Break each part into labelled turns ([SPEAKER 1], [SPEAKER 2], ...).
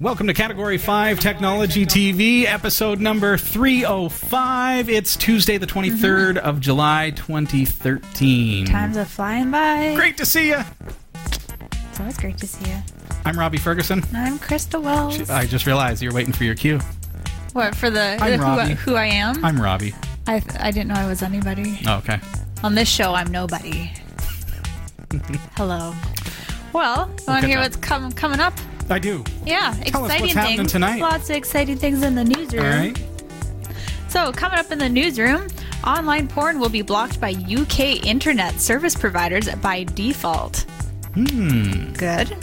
[SPEAKER 1] Welcome to Category 5 Technology TV, episode number 305. It's Tuesday, the 23rd of July, 2013.
[SPEAKER 2] Times are flying by.
[SPEAKER 1] Great to see you.
[SPEAKER 2] It's always great to see you.
[SPEAKER 1] I'm Robbie Ferguson.
[SPEAKER 2] I'm Christa Wells.
[SPEAKER 1] I just realized you're waiting for your cue.
[SPEAKER 2] what for the,
[SPEAKER 1] I'm
[SPEAKER 2] the who, I,
[SPEAKER 1] Robbie.
[SPEAKER 2] who I am?
[SPEAKER 1] I'm Robbie.
[SPEAKER 2] I I didn't know I was anybody.
[SPEAKER 1] Oh, okay.
[SPEAKER 2] On this show, I'm nobody. Hello. Well, you want to hear what's com- coming up?
[SPEAKER 1] I do.
[SPEAKER 2] Yeah,
[SPEAKER 1] Tell
[SPEAKER 2] exciting things.
[SPEAKER 1] tonight.
[SPEAKER 2] Lots of exciting things in the newsroom.
[SPEAKER 1] All right.
[SPEAKER 2] So, coming up in the newsroom, online porn will be blocked by UK internet service providers by default.
[SPEAKER 1] Hmm.
[SPEAKER 2] Good.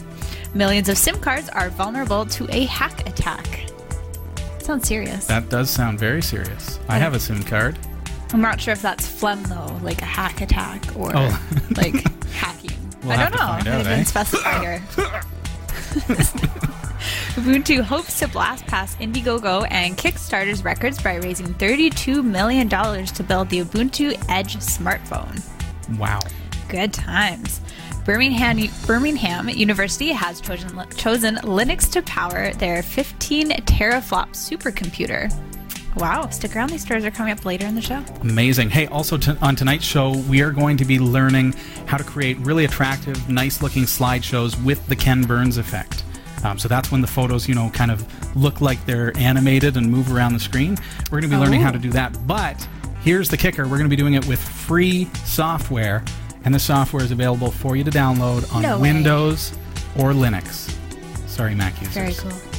[SPEAKER 2] Millions of SIM cards are vulnerable to a hack attack. Sounds serious.
[SPEAKER 1] That does sound very serious. I have a SIM card.
[SPEAKER 2] I'm not sure if that's phlegm though, like a hack attack or
[SPEAKER 1] Oh.
[SPEAKER 2] like hacking.
[SPEAKER 1] We'll
[SPEAKER 2] I don't know. It
[SPEAKER 1] out,
[SPEAKER 2] didn't
[SPEAKER 1] eh?
[SPEAKER 2] specify here. Ubuntu hopes to blast past Indiegogo and Kickstarter's records by raising $32 million to build the Ubuntu Edge smartphone.
[SPEAKER 1] Wow.
[SPEAKER 2] Good times. Birmingham, Birmingham University has chosen, chosen Linux to power their 15 teraflop supercomputer. Wow, stick around. These stories are coming up later in the show.
[SPEAKER 1] Amazing. Hey, also t- on tonight's show, we are going to be learning how to create really attractive, nice looking slideshows with the Ken Burns effect. Um, so that's when the photos, you know, kind of look like they're animated and move around the screen. We're going to be learning how to do that. But here's the kicker we're going to be doing it with free software, and the software is available for you to download on
[SPEAKER 2] No way.
[SPEAKER 1] Windows or Linux. Sorry, Mac users.
[SPEAKER 2] Very cool.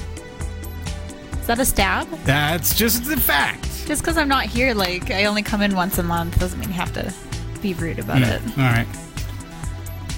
[SPEAKER 2] Is that a stab?
[SPEAKER 1] That's just the fact.
[SPEAKER 2] Just because I'm not here, like, I only come in once a month doesn't mean you have to be rude about hmm. it.
[SPEAKER 1] All right.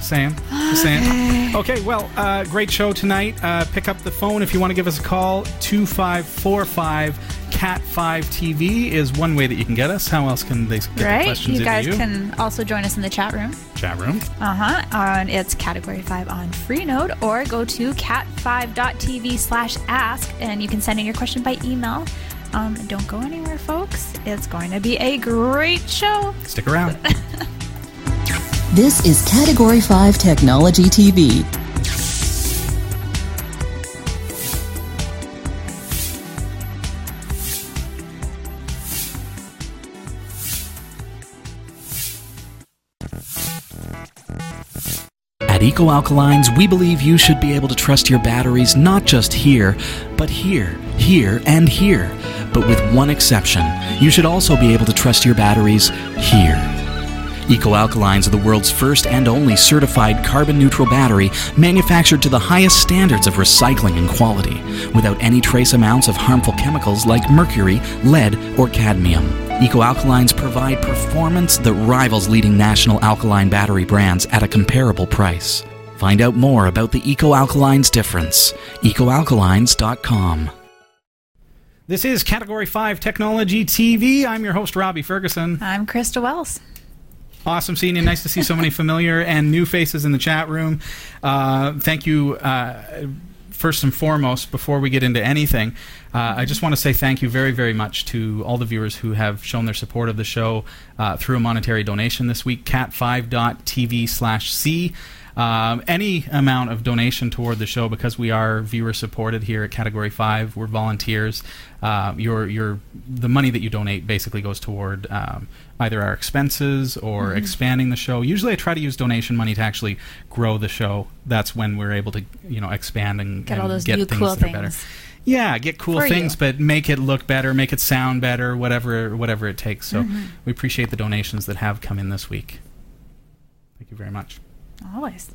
[SPEAKER 1] Sam. Sam. Okay, well, uh, great show tonight. Uh, pick up the phone if you want to give us a call. 2545 Cat 5 TV is one way that you can get us. How else can they get the
[SPEAKER 2] Right?
[SPEAKER 1] questions
[SPEAKER 2] You guys
[SPEAKER 1] you?
[SPEAKER 2] can also join us in the chat room.
[SPEAKER 1] Chat room.
[SPEAKER 2] Uh huh. On it's category five on Freenode, or go to cat5.tv slash ask, and you can send in your question by email. Um, don't go anywhere, folks. It's going to be a great show.
[SPEAKER 1] Stick around.
[SPEAKER 3] This is Category 5 Technology TV.
[SPEAKER 4] At Eco Alkalines, we believe you should be able to trust your batteries not just here, but here, here, and here. But with one exception, you should also be able to trust your batteries here. Eco Alkalines are the world's first and only certified carbon neutral battery manufactured to the highest standards of recycling and quality, without any trace amounts of harmful chemicals like mercury, lead, or cadmium. Eco Alkalines provide performance that rivals leading national alkaline battery brands at a comparable price. Find out more about the Eco Alkalines difference. EcoAlkalines.com.
[SPEAKER 1] this is Category 5 Technology TV. I'm your host, Robbie Ferguson.
[SPEAKER 2] I'm Christa Wells.
[SPEAKER 1] Awesome seeing you. Nice to see so many familiar and new faces in the chat room. Uh, thank you. Uh, first and foremost, before we get into anything, uh, I just want to say thank you very, very much to all the viewers who have shown their support of the show uh, through a monetary donation this week. Cat5.tv slash C. Um, any amount of donation toward the show because we are viewer supported here at Category Five. We're volunteers. Uh, your your the money that you donate basically goes toward um, either our expenses or expanding the show. Usually, I try to use donation money to actually grow the show. That's when we're able to you know expand and
[SPEAKER 2] Get all
[SPEAKER 1] and
[SPEAKER 2] those
[SPEAKER 1] get
[SPEAKER 2] new
[SPEAKER 1] things
[SPEAKER 2] cool
[SPEAKER 1] that are better. Yeah, get cool
[SPEAKER 2] For you.
[SPEAKER 1] things, but make it look better, make it sound better, whatever whatever it takes. So
[SPEAKER 2] Mm-hmm.
[SPEAKER 1] we appreciate the donations that have come in this week. Thank you very much.
[SPEAKER 2] Always.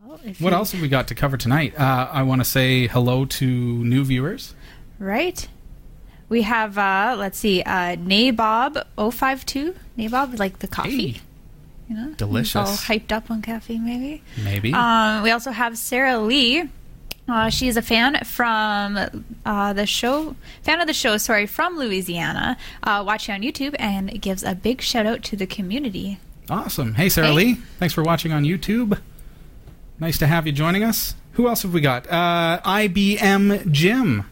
[SPEAKER 2] Well,
[SPEAKER 1] What
[SPEAKER 2] you-
[SPEAKER 1] else have we got to cover tonight? Uh, I want to say hello to new viewers.
[SPEAKER 2] Right. We have, uh, let's see, uh, Nabob052. Nabob, like the coffee.
[SPEAKER 1] Hey,
[SPEAKER 2] You know?
[SPEAKER 1] delicious.
[SPEAKER 2] All hyped up on caffeine, maybe.
[SPEAKER 1] maybe.
[SPEAKER 2] Um, we also have Sarah Lee. Uh, she is a fan from uh, the show, fan of the show, sorry, from Louisiana, uh, watching on YouTube and gives a big shout out to the community.
[SPEAKER 1] awesome. Hey, Sarah
[SPEAKER 2] Hey.
[SPEAKER 1] Lee. Thanks for watching on YouTube. Nice to have you joining us. Who else have we got? Uh, IBM Jim.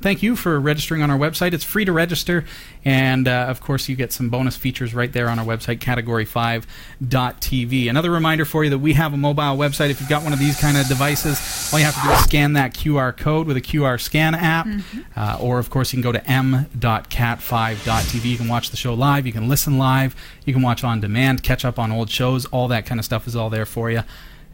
[SPEAKER 1] Thank you for registering on our website. It's free to register, and uh, of course, you get some bonus features right there on our website, category5.tv. Another reminder for you that we have a mobile website. If you've got one of these kind of devices, all you have to do is scan that QR code with a QR scan app, uh, or of course, you can go to m.cat5.tv. You can watch the show live, you can listen live, you can watch on demand, catch up on old shows, all that kind of stuff is all there for you,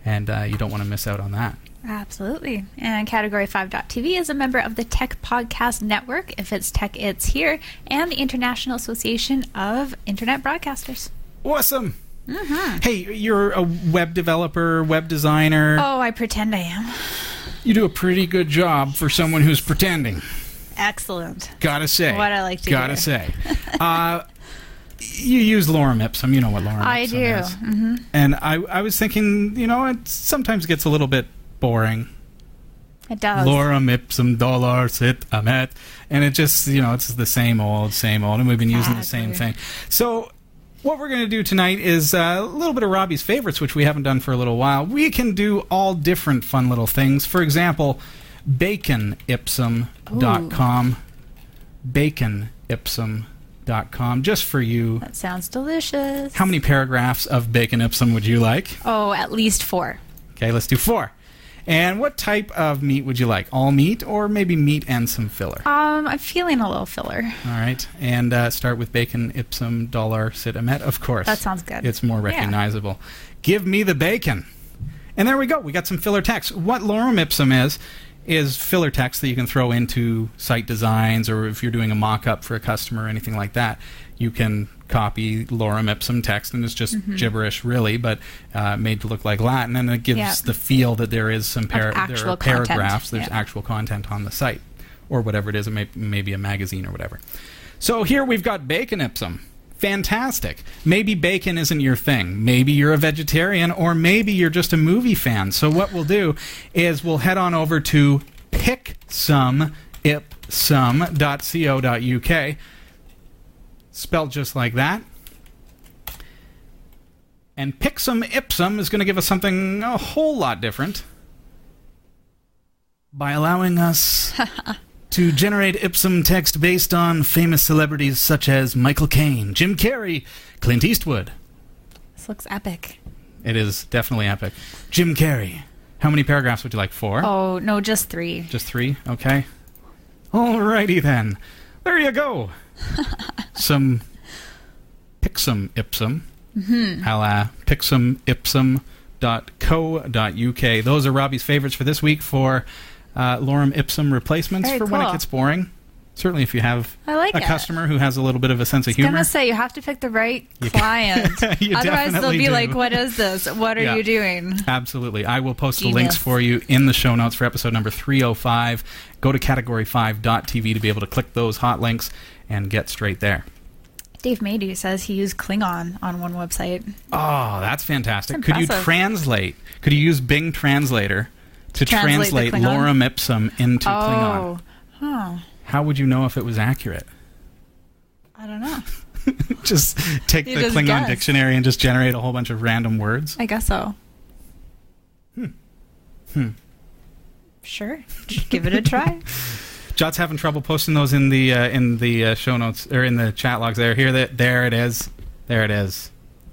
[SPEAKER 1] and uh, you don't want to miss out on that.
[SPEAKER 2] Absolutely. And Category5.tv is a member of the Tech Podcast Network. If it's tech, it's here, and the International Association of Internet Broadcasters.
[SPEAKER 1] Awesome. Hey, you're a web developer, web designer.
[SPEAKER 2] Oh, I pretend I am.
[SPEAKER 1] You do a pretty good job for someone who's pretending.
[SPEAKER 2] Excellent.
[SPEAKER 1] Gotta say.
[SPEAKER 2] What I like to do.
[SPEAKER 1] Gotta
[SPEAKER 2] hear.
[SPEAKER 1] say. uh, you use lorem ipsum. You know what lorem
[SPEAKER 2] I
[SPEAKER 1] ipsum
[SPEAKER 2] do.
[SPEAKER 1] is.
[SPEAKER 2] hmm
[SPEAKER 1] And I, I was thinking, you know, it sometimes gets a little bit boring.
[SPEAKER 2] It does.
[SPEAKER 1] Lorem ipsum dolor sit amet. And it just, you know, it's the same old, same old. And we've been using the same thing. So, what we're going to do tonight is uh, a little bit of Robbie's favorites, which we haven't done for a little while. We can do all different fun little things. For example, baconipsum.com. Baconipsum.com. Just for you.
[SPEAKER 2] That sounds delicious.
[SPEAKER 1] How many paragraphs of bacon ipsum would you like?
[SPEAKER 2] Oh, at least four.
[SPEAKER 1] Okay, let's do four. And what type of meat would you like? All meat or maybe meat and some filler?
[SPEAKER 2] Um, I'm feeling a little filler.
[SPEAKER 1] All right. And uh, start with bacon, ipsum, dolor, sit, amet, of course.
[SPEAKER 2] That sounds good.
[SPEAKER 1] It's more
[SPEAKER 2] Yeah.
[SPEAKER 1] recognizable. Give me the bacon. And there we go. We got some filler text. What lorem ipsum is, is filler text that you can throw into site designs or if you're doing a mock up for a customer or anything like that, you can copy lorem ipsum text and it's just gibberish really, but uh, made to look like Latin and it gives
[SPEAKER 2] Yeah.
[SPEAKER 1] the feel that there is some par- there are paragraphs,
[SPEAKER 2] content.
[SPEAKER 1] there's
[SPEAKER 2] Yeah.
[SPEAKER 1] actual content on the site or whatever it is, it may, be a magazine or whatever. So here we've got bacon ipsum. Fantastic. Maybe bacon isn't your thing. Maybe you're a vegetarian, or maybe you're just a movie fan. So what we'll do is we'll head on over to picksumipsum.co.uk, spelled just like that. And Pixum Ipsum is going to give us something a whole lot different by allowing us to generate Ipsum text based on famous celebrities such as Michael Caine, Jim Carrey, Clint Eastwood.
[SPEAKER 2] This looks epic.
[SPEAKER 1] It is definitely epic. Jim Carrey. How many paragraphs would you like? Four?
[SPEAKER 2] Oh, no, just three.
[SPEAKER 1] Just three? Okay. Alrighty then. There you go. Some Pixum Ipsum. Mm-hmm. A la pixumipsum.co.uk. Those are Robbie's favorites for this week for uh, lorem ipsum replacements
[SPEAKER 2] Very
[SPEAKER 1] for when it gets boring. Certainly, if you have
[SPEAKER 2] like
[SPEAKER 1] a
[SPEAKER 2] it.
[SPEAKER 1] customer who has a little bit of a sense of humor.
[SPEAKER 2] I was
[SPEAKER 1] humor.
[SPEAKER 2] gonna say you have to pick the right client. Otherwise, they'll be
[SPEAKER 1] do.
[SPEAKER 2] like, "What is this? What are
[SPEAKER 1] Yeah.
[SPEAKER 2] you doing?"
[SPEAKER 1] Absolutely. I will post the links for you in the show notes for episode number 305. Go to category5.tv to be able to click those hot links and get straight there.
[SPEAKER 2] Dave Maydew says he used Klingon on one website.
[SPEAKER 1] Oh, that's fantastic.
[SPEAKER 2] That's
[SPEAKER 1] could you translate? Could you use Bing Translator to
[SPEAKER 2] Translate
[SPEAKER 1] translate lorem ipsum into Klingon?
[SPEAKER 2] oh, huh.
[SPEAKER 1] How would you know if it was accurate?
[SPEAKER 2] I don't know.
[SPEAKER 1] just take
[SPEAKER 2] You
[SPEAKER 1] the
[SPEAKER 2] just
[SPEAKER 1] Klingon
[SPEAKER 2] guess.
[SPEAKER 1] dictionary and just generate a whole bunch of random words?
[SPEAKER 2] I guess so.
[SPEAKER 1] Hmm. Hmm.
[SPEAKER 2] Sure. Give it a try.
[SPEAKER 1] Jot's having trouble posting those in the uh, in the uh, show notes or in the chat logs. There, here, that there it is. There it is.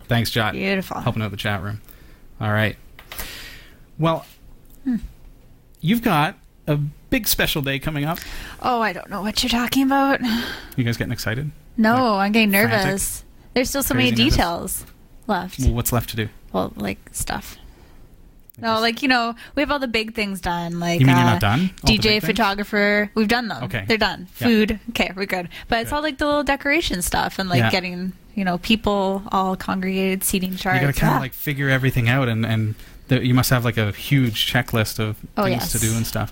[SPEAKER 1] Thanks, Jot.
[SPEAKER 2] Beautiful.
[SPEAKER 1] helping out the chat room. All right. Well,
[SPEAKER 2] Hmm.
[SPEAKER 1] you've got a big special day coming up.
[SPEAKER 2] Oh, I don't know what you're talking about.
[SPEAKER 1] You guys getting excited?
[SPEAKER 2] No, I'm getting nervous.
[SPEAKER 1] frantic?
[SPEAKER 2] There's still so many
[SPEAKER 1] Crazy nervous?
[SPEAKER 2] details left.
[SPEAKER 1] Well, what's left to do?
[SPEAKER 2] Well, like stuff. No, like you know, we have all the big things done. Like
[SPEAKER 1] You mean you're
[SPEAKER 2] uh,
[SPEAKER 1] not done? All
[SPEAKER 2] DJ, photographer, we've done them.
[SPEAKER 1] Okay.
[SPEAKER 2] they're done.
[SPEAKER 1] Yeah.
[SPEAKER 2] Food, okay, we're good. But it's all like the little decoration stuff and like
[SPEAKER 1] Yeah.
[SPEAKER 2] getting you know people all congregated, seating charts.
[SPEAKER 1] You got to kind of like figure everything out, and and the, you must have like a huge checklist of
[SPEAKER 2] Oh,
[SPEAKER 1] things
[SPEAKER 2] yes.
[SPEAKER 1] to do and stuff.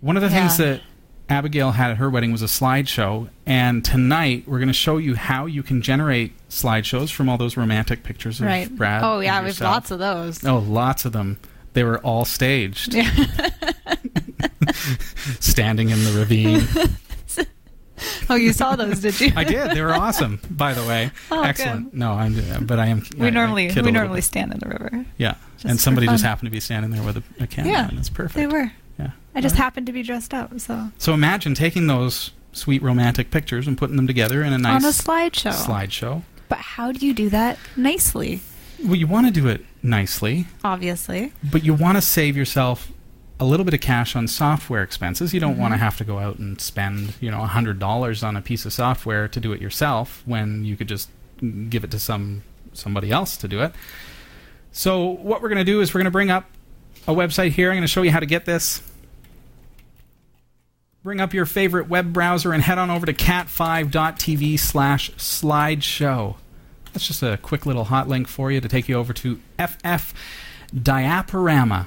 [SPEAKER 1] One of the things that Abigail had at her wedding was a slideshow, and tonight we're going to show you how you can generate slideshows from all those romantic pictures of
[SPEAKER 2] right.
[SPEAKER 1] Brad.
[SPEAKER 2] oh yeah, we have lots of those.
[SPEAKER 1] Oh, lots of them. They were all staged,
[SPEAKER 2] Yeah.
[SPEAKER 1] standing in the ravine.
[SPEAKER 2] oh, you saw those, did you?
[SPEAKER 1] I did. They were awesome, by the way.
[SPEAKER 2] Oh,
[SPEAKER 1] Excellent. No, I'm. But I am.
[SPEAKER 2] We
[SPEAKER 1] I
[SPEAKER 2] normally
[SPEAKER 1] kid a
[SPEAKER 2] we normally
[SPEAKER 1] bit.
[SPEAKER 2] stand in the river.
[SPEAKER 1] Yeah,
[SPEAKER 2] Just
[SPEAKER 1] and somebody just happened to be standing there with a, a camera,
[SPEAKER 2] Yeah,
[SPEAKER 1] and it's perfect.
[SPEAKER 2] They were.
[SPEAKER 1] Yeah.
[SPEAKER 2] I just happened to be dressed up, so
[SPEAKER 1] So imagine taking those sweet romantic pictures and putting them together in a nice
[SPEAKER 2] on a slideshow.
[SPEAKER 1] slideshow.
[SPEAKER 2] But how do you do that nicely?
[SPEAKER 1] Well, you want to do it nicely,
[SPEAKER 2] Obviously.
[SPEAKER 1] but you want to save yourself a little bit of cash on software expenses. You don't
[SPEAKER 2] Mm-hmm.
[SPEAKER 1] want to have to go out and spend, you know, hundred dollars on a piece of software to do it yourself when you could just give it to some somebody else to do it. So what we're going to do is we're going to bring up a website here. I'm going to show you how to get this. Bring up your favorite web browser and head on over to cat5.tv slash slideshow. That's just a quick little hot link for you to take you over to FF Diaporama.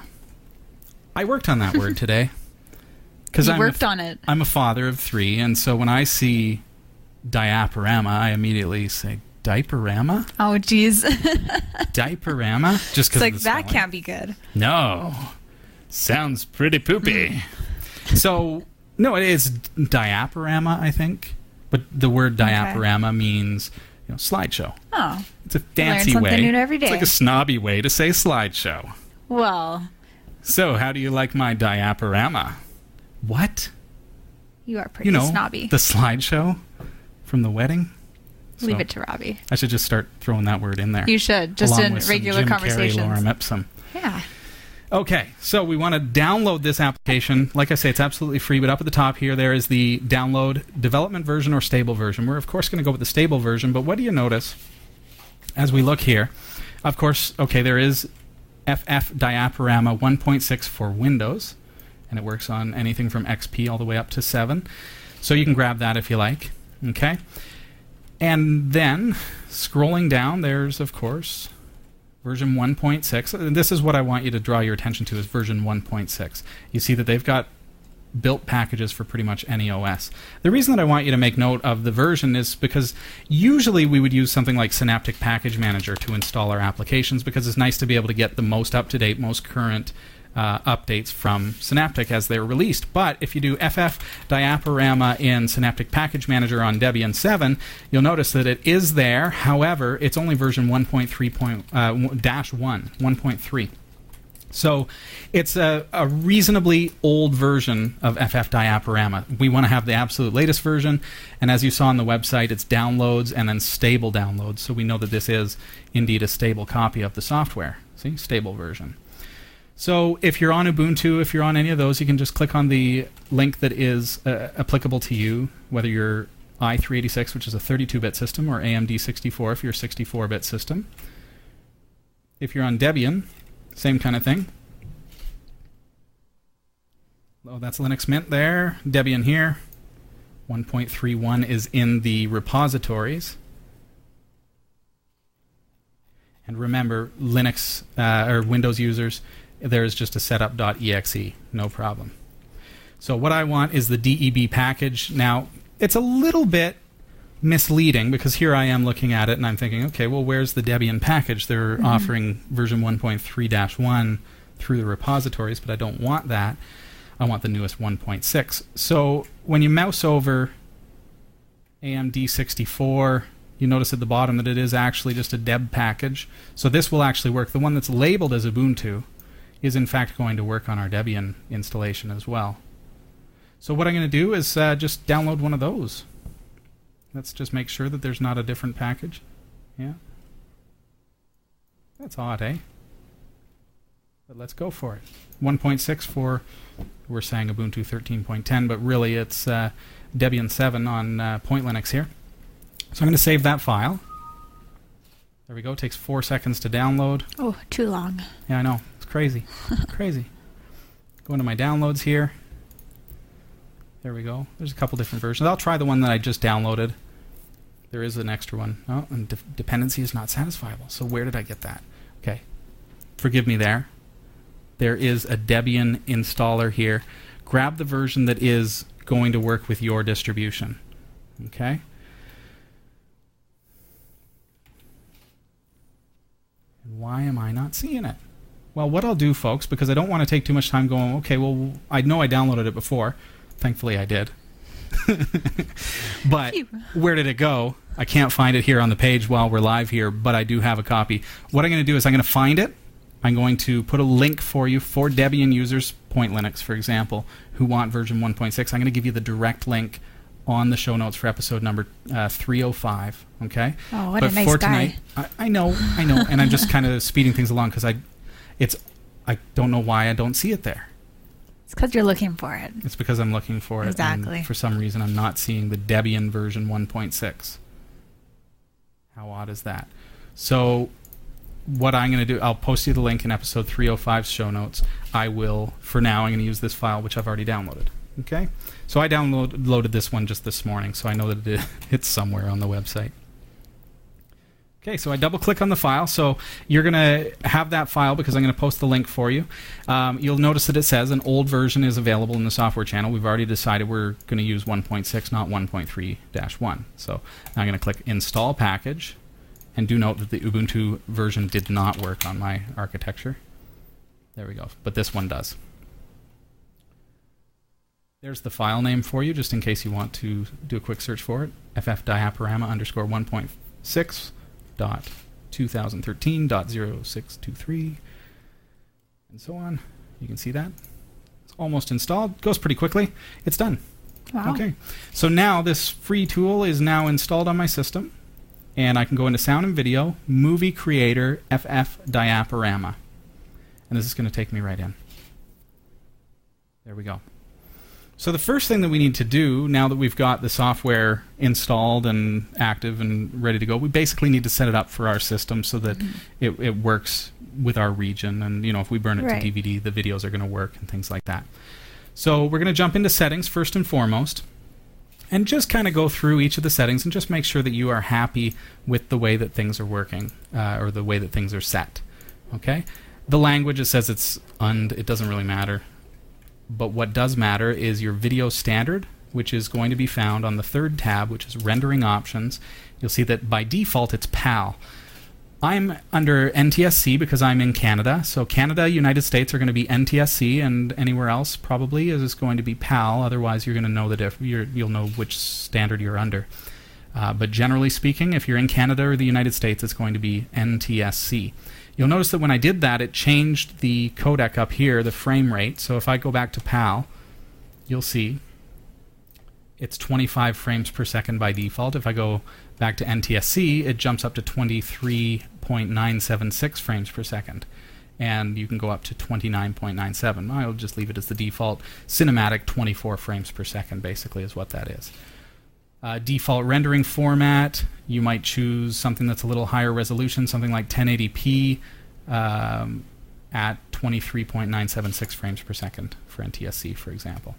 [SPEAKER 1] I worked on that word today. Because I'm
[SPEAKER 2] worked
[SPEAKER 1] a,
[SPEAKER 2] on it.
[SPEAKER 1] I'm a father of three, and so when I see diaporama, I immediately say diaporama,
[SPEAKER 2] Oh, jeez.
[SPEAKER 1] diaporama, just
[SPEAKER 2] it's
[SPEAKER 1] because
[SPEAKER 2] like that can't be good.
[SPEAKER 1] No, sounds pretty poopy. Hmm. so no, it is diaporama, I think, but the word diaporama means you know slideshow.
[SPEAKER 2] Oh,
[SPEAKER 1] It's a
[SPEAKER 2] learn
[SPEAKER 1] fancy
[SPEAKER 2] something
[SPEAKER 1] way.
[SPEAKER 2] new every
[SPEAKER 1] It's like a snobby way to say slideshow.
[SPEAKER 2] well,
[SPEAKER 1] So, how do you like my diaporama? What?
[SPEAKER 2] you are pretty
[SPEAKER 1] You know,
[SPEAKER 2] snobby.
[SPEAKER 1] the slideshow from the wedding.
[SPEAKER 2] Leave it to Robbie.
[SPEAKER 1] I should just start throwing that word in there.
[SPEAKER 2] You should just in regular.
[SPEAKER 1] Carrey, Lorem Ipsum.
[SPEAKER 2] Yeah.
[SPEAKER 1] Okay, so we want to download this application. Like I say, it's absolutely free, but up at the top here, there is the download development version or stable version. We're, of course, going to go with the stable version, but what do you notice as we look here? Of course, okay, there is FF Diaporama 1.6 for Windows, and it works on anything from XP all the way up to 7. So you can grab that if you like. Okay? And then, scrolling down, there's, of course, version 1.6 and this is what i want you to draw your attention to is version 1.6 you see that they've got built packages for pretty much any os the reason that i want you to make note of the version is because usually we would use something like synaptic package manager to install our applications because it's nice to be able to get the most up-to-date most current uh, updates from Synaptic as they're released. But if you do FF Diaporama in Synaptic Package Manager on Debian 7, you'll notice that it is there. However, it's only version 1.3 point, uh, w- dash 1, 1.3. So it's a, a reasonably old version of FF Diaporama. We want to have the absolute latest version, and as you saw on the website, it's downloads and then stable downloads. So we know that this is indeed a stable copy of the software. See, stable version. So if you're on Ubuntu, if you're on any of those, you can just click on the link that is uh, applicable to you, whether you're i386, which is a 32-bit system, or AMD 64 if you're a 64-bit system. If you're on Debian, same kind of thing. Oh, that's Linux Mint there. Debian here. 1.31 is in the repositories. And remember, Linux uh, or Windows users, there is just a setup.exe, no problem. So what I want is the DEB package. Now, it's a little bit misleading because here I am looking at it and I'm thinking, okay, well, where's the Debian package? They're mm-hmm. offering version 1.3-1 through the repositories, but I don't want that. I want the newest 1.6. So when you mouse over AMD64, you notice at the bottom that it is actually just a deb package. So this will actually work. The one that's labeled as Ubuntu is in fact going to work on our Debian installation as well. So what I'm going to do is uh, just download one of those. Let's just make sure that there's not a different package. Yeah. That's odd, eh? But let's go for it. 1.6 for, we're saying Ubuntu 13.10, but really it's uh, Debian 7 on uh, Point Linux here. So I'm going to save that file. There we go. It takes four seconds to download.
[SPEAKER 2] Oh, too long.
[SPEAKER 1] Yeah, I know. Crazy. crazy. Go into my downloads here. There we go. There's a couple different versions. I'll try the one that I just downloaded. There is an extra one. Oh, and de- dependency is not satisfiable. So where did I get that? Okay. Forgive me there. There is a Debian installer here. Grab the version that is going to work with your distribution. Okay? And why am I not seeing it? Well, what I'll do, folks, because I don't want to take too much time going, okay, well, I know I downloaded it before. Thankfully, I did. but where did it go? I can't find it here on the page while we're live here, but I do have a copy. What I'm going to do is I'm going to find it. I'm going to put a link for you for Debian users Point Linux, for example, who want version 1.6, I'm going to give you the direct link on the show notes for episode number uh, 305. Okay.
[SPEAKER 2] Oh, what
[SPEAKER 1] but
[SPEAKER 2] a nice
[SPEAKER 1] for
[SPEAKER 2] guy.
[SPEAKER 1] tonight, I, I know, I know, and I'm just kind of speeding things along because I, it's, I don't know why I don't see it there.
[SPEAKER 2] It's because you're looking for it.
[SPEAKER 1] It's because I'm looking for it.
[SPEAKER 2] Exactly.
[SPEAKER 1] For some reason, I'm not seeing the Debian version 1.6. How odd is that? So, what I'm going to do, I'll post you the link in episode 305's show notes. I will, for now, I'm going to use this file, which I've already downloaded. Okay? So, I downloaded loaded this one just this morning, so I know that it, it's somewhere on the website. Okay, so I double click on the file. So you're going to have that file because I'm going to post the link for you. Um, you'll notice that it says an old version is available in the software channel. We've already decided we're going to use 1.6, not 1.3 1. So I'm going to click Install Package. And do note that the Ubuntu version did not work on my architecture. There we go. But this one does. There's the file name for you, just in case you want to do a quick search for it. ffdiaporama underscore 1.6 dot 2013 dot 0623 and so on. You can see that. It's almost installed. Goes pretty quickly. It's done.
[SPEAKER 2] Wow.
[SPEAKER 1] Okay. So now this free tool is now installed on my system, and I can go into Sound and Video, Movie Creator, FF Diaporama. And this is going to take me right in. There we go. So the first thing that we need to do now that we've got the software installed and active and ready to go, we basically need to set it up for our system so that it, it works with our region. And you know, if we burn it
[SPEAKER 2] Right.
[SPEAKER 1] to DVD, the videos are going to work and things like that. So we're going to jump into settings first and foremost, and just kind of go through each of the settings and just make sure that you are happy with the way that things are working uh, or the way that things are set. Okay. The language it says it's und. It doesn't really matter. But what does matter is your video standard, which is going to be found on the third tab, which is rendering options. You'll see that by default it's PAL. I'm under NTSC because I'm in Canada. So Canada, United States are going to be NTSC, and anywhere else probably is going to be PAL. Otherwise, you're going to know the diff- you're, you'll know which standard you're under. Uh, but generally speaking, if you're in Canada or the United States, it's going to be NTSC. You'll notice that when I did that, it changed the codec up here, the frame rate. So if I go back to PAL, you'll see it's 25 frames per second by default. If I go back to NTSC, it jumps up to 23.976 frames per second. And you can go up to 29.97. I'll just leave it as the default. Cinematic 24 frames per second, basically, is what that is. Uh, default rendering format, you might choose something that's a little higher resolution, something like 1080p um, at 23.976 frames per second for NTSC, for example.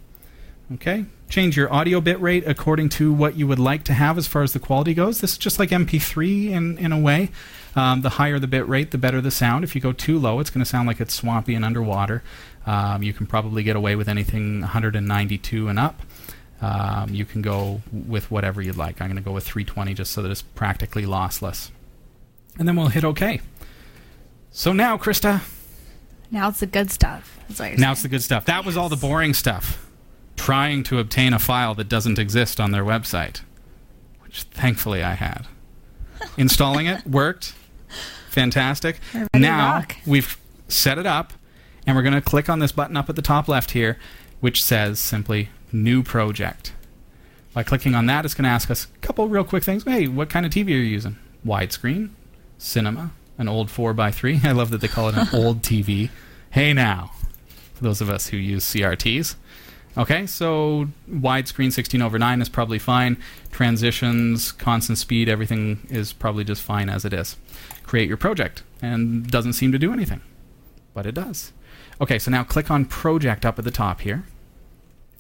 [SPEAKER 1] Okay, change your audio bit rate according to what you would like to have as far as the quality goes. This is just like MP3 in, in a way. Um, the higher the bit rate, the better the sound. If you go too low, it's going to sound like it's swampy and underwater. Um, you can probably get away with anything 192 and up. Um, you can go with whatever you'd like. I'm going to go with 320 just so that it's practically lossless. And then we'll hit OK. So now, Christa,
[SPEAKER 2] Now it's the good stuff. That's what you're
[SPEAKER 1] now it's the good stuff. That was all the boring stuff. Trying to obtain a file that doesn't exist on their website, which thankfully I had. Installing it worked. Fantastic.
[SPEAKER 2] We're ready to
[SPEAKER 1] Now we've set it up, and we're going to click on this button up at the top left here, which says simply New Project. By clicking on that, it's going to ask us a couple real quick things. Hey, what kind of TV are you using? Widescreen, cinema, an old 4x3. I love that they call it an old TV. Hey now, for those of us who use CRTs. Okay, so widescreen 16 over 9 is probably fine. Transitions, constant speed, everything is probably just fine as it is. Create your project, and doesn't seem to do anything, but it does. Okay, so now click on Project up at the top here,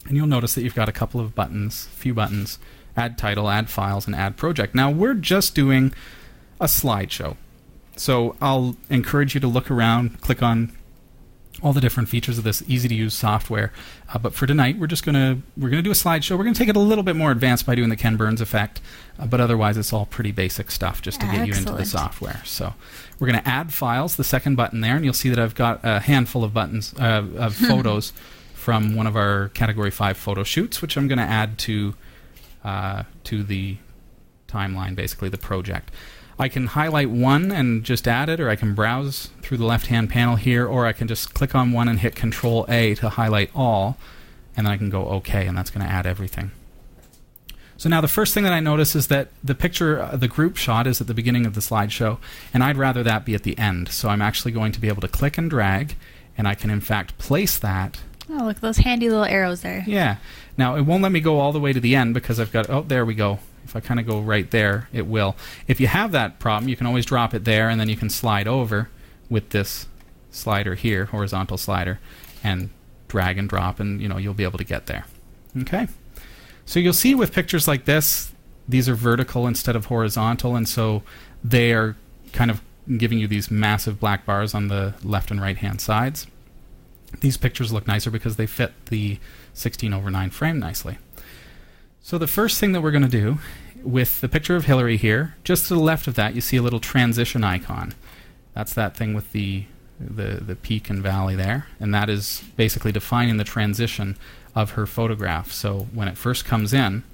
[SPEAKER 1] and you'll notice that you've got a couple of buttons, few buttons Add Title, Add Files, and Add Project. Now, we're just doing a slideshow. So I'll encourage you to look around, click on all the different features of this easy to use software. Uh, but for tonight, we're just gonna we're gonna do a slideshow. We're gonna take it a little bit more advanced by doing the Ken Burns effect, uh, but otherwise it's all pretty basic stuff just to get you into the software. So we're gonna add files, the second button there, and you'll see that I've got a handful of buttons uh, of photos from one of our Category Five photo shoots, which I'm gonna add to uh, to the timeline, basically the project. I can highlight one and just add it, or I can browse through the left hand panel here, or I can just click on one and hit Control A to highlight all, and then I can go OK, and that's going to add everything. So now the first thing that I notice is that the picture, uh, the group shot, is at the beginning of the slideshow, and I'd rather that be at the end. So I'm actually going to be able to click and drag, and I can in fact place that.
[SPEAKER 2] Oh, look at those handy little arrows there.
[SPEAKER 1] Yeah. Now it won't let me go all the way to the end because I've got. Oh, there we go. If I kind of go right there, it will. If you have that problem, you can always drop it there, and then you can slide over with this slider here, horizontal slider, and drag and drop, and you know you'll be able to get there. Okay. So you'll see with pictures like this, these are vertical instead of horizontal, and so they are kind of giving you these massive black bars on the left and right hand sides. These pictures look nicer because they fit the 16 over 9 frame nicely. So the first thing that we're going to do with the picture of Hillary here, just to the left of that, you see a little transition icon. That's that thing with the the, the peak and valley there, and that is basically defining the transition of her photograph. So when it first comes in,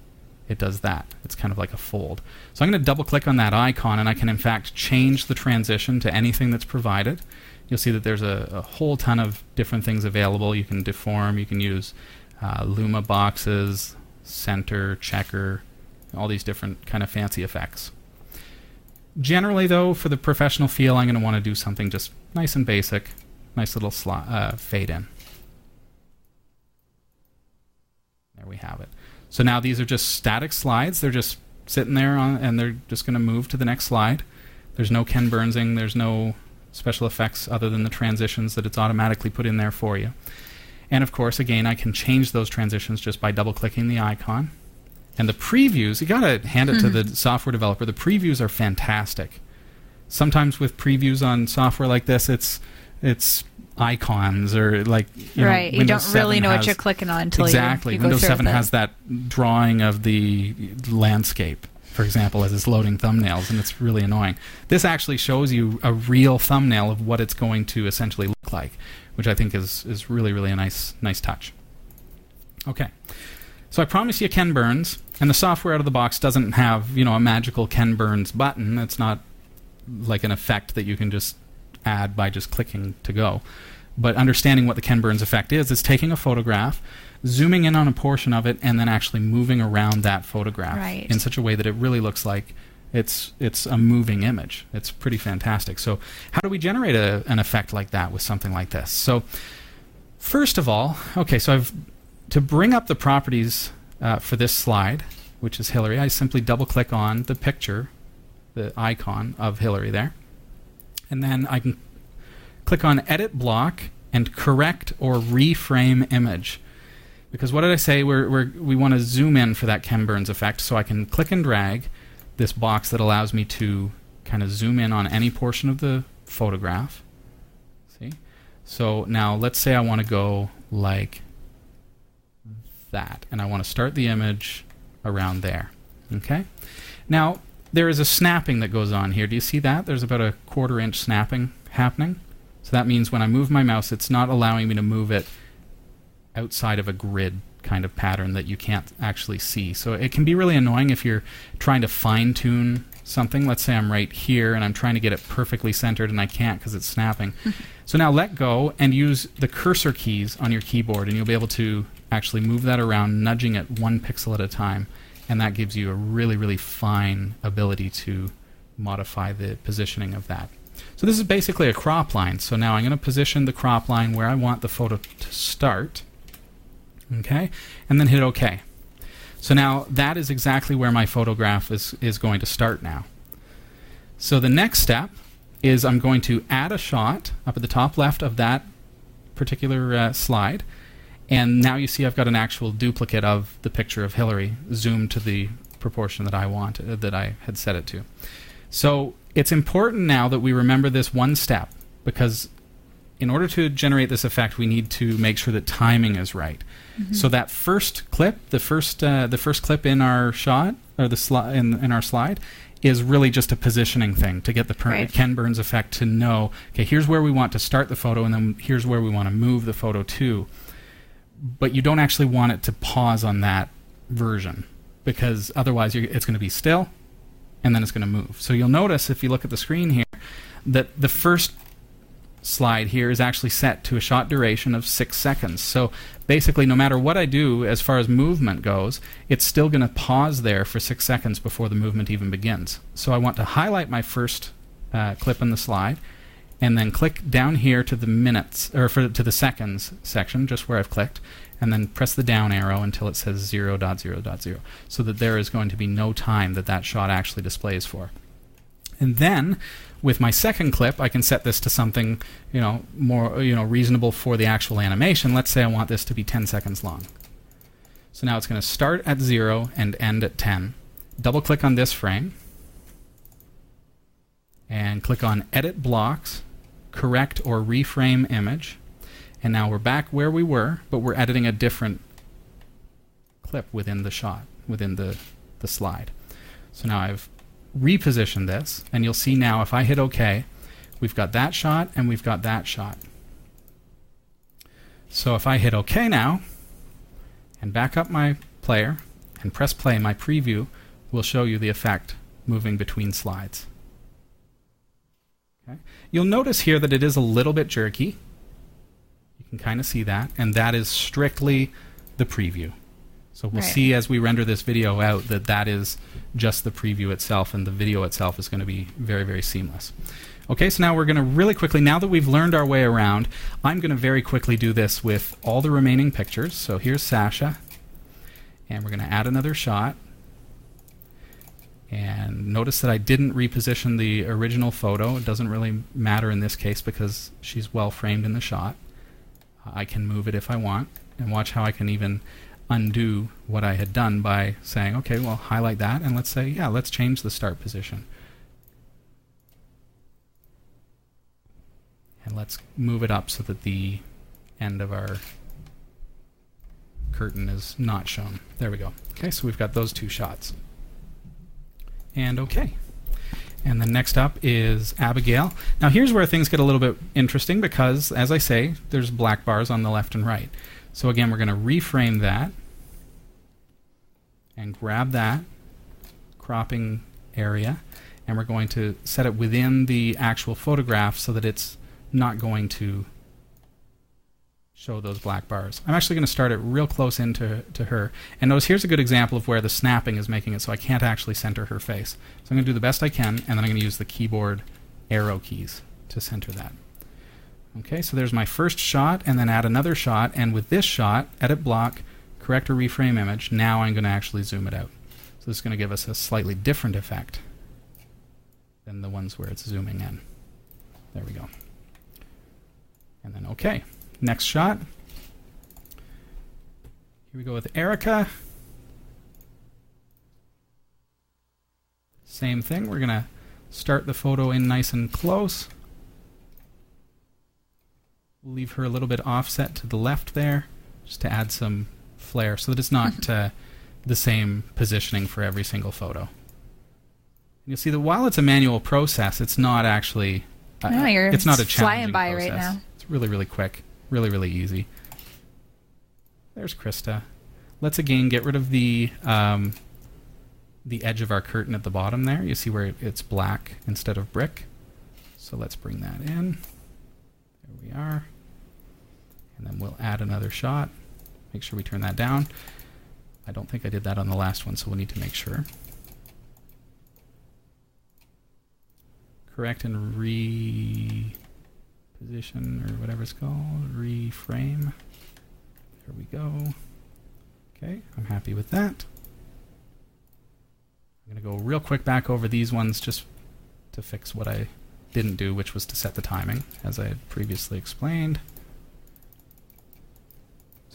[SPEAKER 1] it does that. It's kind of like a fold. So I'm going to double click on that icon and I can in fact change the transition to anything that's provided. You'll see that there's a, a whole ton of different things available. You can deform, you can use uh, Luma boxes, center, checker, all these different kind of fancy effects. Generally, though, for the professional feel, I'm going to want to do something just nice and basic, nice little sli- uh, fade in. There we have it. So now these are just static slides. They're just sitting there on, and they're just going to move to the next slide. There's no Ken Burnsing. There's no special effects other than the transitions that it's automatically put in there for you. And of course, again, I can change those transitions just by double clicking the icon. And the previews, you got to hand it to the mm-hmm. software developer. The previews are fantastic. Sometimes with previews on software like this, it's it's icons or like you know,
[SPEAKER 2] right. you don't really
[SPEAKER 1] 7
[SPEAKER 2] know what you're clicking on until
[SPEAKER 1] exactly.
[SPEAKER 2] you, you
[SPEAKER 1] Windows
[SPEAKER 2] through
[SPEAKER 1] 7
[SPEAKER 2] with it.
[SPEAKER 1] has that drawing of the landscape, for example, as it's loading thumbnails, and it's really annoying. This actually shows you a real thumbnail of what it's going to essentially look like, which I think is is really really a nice nice touch. Okay. So I promise you Ken Burns, and the software out of the box doesn't have, you know, a magical Ken Burns button. It's not like an effect that you can just add by just clicking to go. But understanding what the Ken Burns effect is, is taking a photograph, zooming in on a portion of it, and then actually moving around that photograph
[SPEAKER 2] Right.
[SPEAKER 1] in such a way that it really looks like it's it's a moving image. It's pretty fantastic. So how do we generate a, an effect like that with something like this? So first of all, okay, so I've to bring up the properties uh, for this slide, which is Hillary, I simply double click on the picture, the icon of Hillary there. And then I can click on Edit Block and Correct or Reframe Image. Because what did I say? We're, we're, we want to zoom in for that Ken Burns effect, so I can click and drag this box that allows me to kind of zoom in on any portion of the photograph. See? So now let's say I want to go like that, and I want to start the image around there. Okay? Now, there is a snapping that goes on here. Do you see that? There's about a quarter inch snapping happening. So that means when I move my mouse, it's not allowing me to move it outside of a grid kind of pattern that you can't actually see. So it can be really annoying if you're trying to fine tune something. Let's say I'm right here and I'm trying to get it perfectly centered and I can't because it's snapping. so now let go and use the cursor keys on your keyboard and you'll be able to actually move that around, nudging it one pixel at a time. And that gives you a really, really fine ability to modify the positioning of that. So this is basically a crop line. So now I'm going to position the crop line where I want the photo to start. Okay? And then hit OK. So now that is exactly where my photograph is, is going to start now. So the next step is I'm going to add a shot up at the top left of that particular uh, slide. And now you see I've got an actual duplicate of the picture of Hillary zoomed to the proportion that I want, uh, that I had set it to. So it's important now that we remember this one step because in order to generate this effect, we need to make sure that timing is right. So that first clip, the first uh, the first clip in our shot or the sli- in, in our slide, is really just a positioning thing to get the per-
[SPEAKER 2] Right.
[SPEAKER 1] Ken Burns effect to know. Okay, here's where we want to start the photo, and then here's where we want to move the photo to. But you don't actually want it to pause on that version because otherwise you're, it's going to be still, and then it's going to move. So you'll notice if you look at the screen here that the first slide here is actually set to a shot duration of six seconds. So basically, no matter what I do as far as movement goes, it's still going to pause there for six seconds before the movement even begins. So I want to highlight my first uh, clip in the slide and then click down here to the minutes or for, to the seconds section, just where I've clicked, and then press the down arrow until it says 0.0.0, so that there is going to be no time that that shot actually displays for. And then with my second clip, I can set this to something, you know, more, you know, reasonable for the actual animation. Let's say I want this to be 10 seconds long. So now it's going to start at 0 and end at 10. Double click on this frame and click on Edit Blocks, Correct or Reframe Image. And now we're back where we were, but we're editing a different clip within the shot, within the, the slide. So now I've reposition this, and you'll see now if I hit OK, we've got that shot and we've got that shot. So if I hit OK now, and back up my player, and press play, my preview will show you the effect moving between slides. Okay. You'll notice here that it is a little bit jerky. You can kind of see that, and that is strictly the preview. So we'll
[SPEAKER 2] Right.
[SPEAKER 1] see as we render this video out that that is just the preview itself, and the video itself is going to be very, very seamless. Okay, so now we're going to really quickly, now that we've learned our way around, I'm going to very quickly do this with all the remaining pictures. So here's Sasha, and we're going to add another shot. And notice that I didn't reposition the original photo. It doesn't really matter in this case because she's well framed in the shot. I can move it if I want, and watch how I can even undo what I had done by saying, okay, well, highlight that, and let's say, yeah, let's change the start position. And let's move it up so that the end of our curtain is not shown. There we go. Okay, so we've got those two shots. And okay. And then next up is Abigail. Now here's where things get a little bit interesting because, as I say, there's black bars on the left and right. So again, we're going to reframe that and grab that cropping area, and we're going to set it within the actual photograph so that it's not going to show those black bars. I'm actually going to start it real close into to her. And notice here's a good example of where the snapping is making it so I can't actually center her face. So I'm going to do the best I can, and then I'm going to use the keyboard arrow keys to center that. Okay, so there's my first shot, and then add another shot, and with this shot, edit block, correct or reframe image, now I'm going to actually zoom it out. So this is going to give us a slightly different effect than the ones where it's zooming in. There we go. And then okay. Next shot. Here we go with Erica. Same thing. We're going to start the photo in nice and close. We'll leave her a little bit offset to the left there, just to add some flair, so that it's not uh, the same positioning for every single photo. And you'll see that while it's a manual process, it's not actually. Uh,
[SPEAKER 2] No, you're
[SPEAKER 1] it's not a
[SPEAKER 2] flying
[SPEAKER 1] challenging
[SPEAKER 2] by right
[SPEAKER 1] process.
[SPEAKER 2] now.
[SPEAKER 1] It's really, really quick, really, really easy. There's Christa. Let's again get rid of the um, the edge of our curtain at the bottom there. You see where it's black instead of brick. So let's bring that in. There we are. And then we'll add another shot. Make sure we turn that down. I don't think I did that on the last one, so we'll need to make sure. Correct and reposition or whatever it's called. Reframe. There we go. Okay, I'm happy with that. I'm going to go real quick back over these ones just to fix what I didn't do, which was to set the timing, as I had previously explained.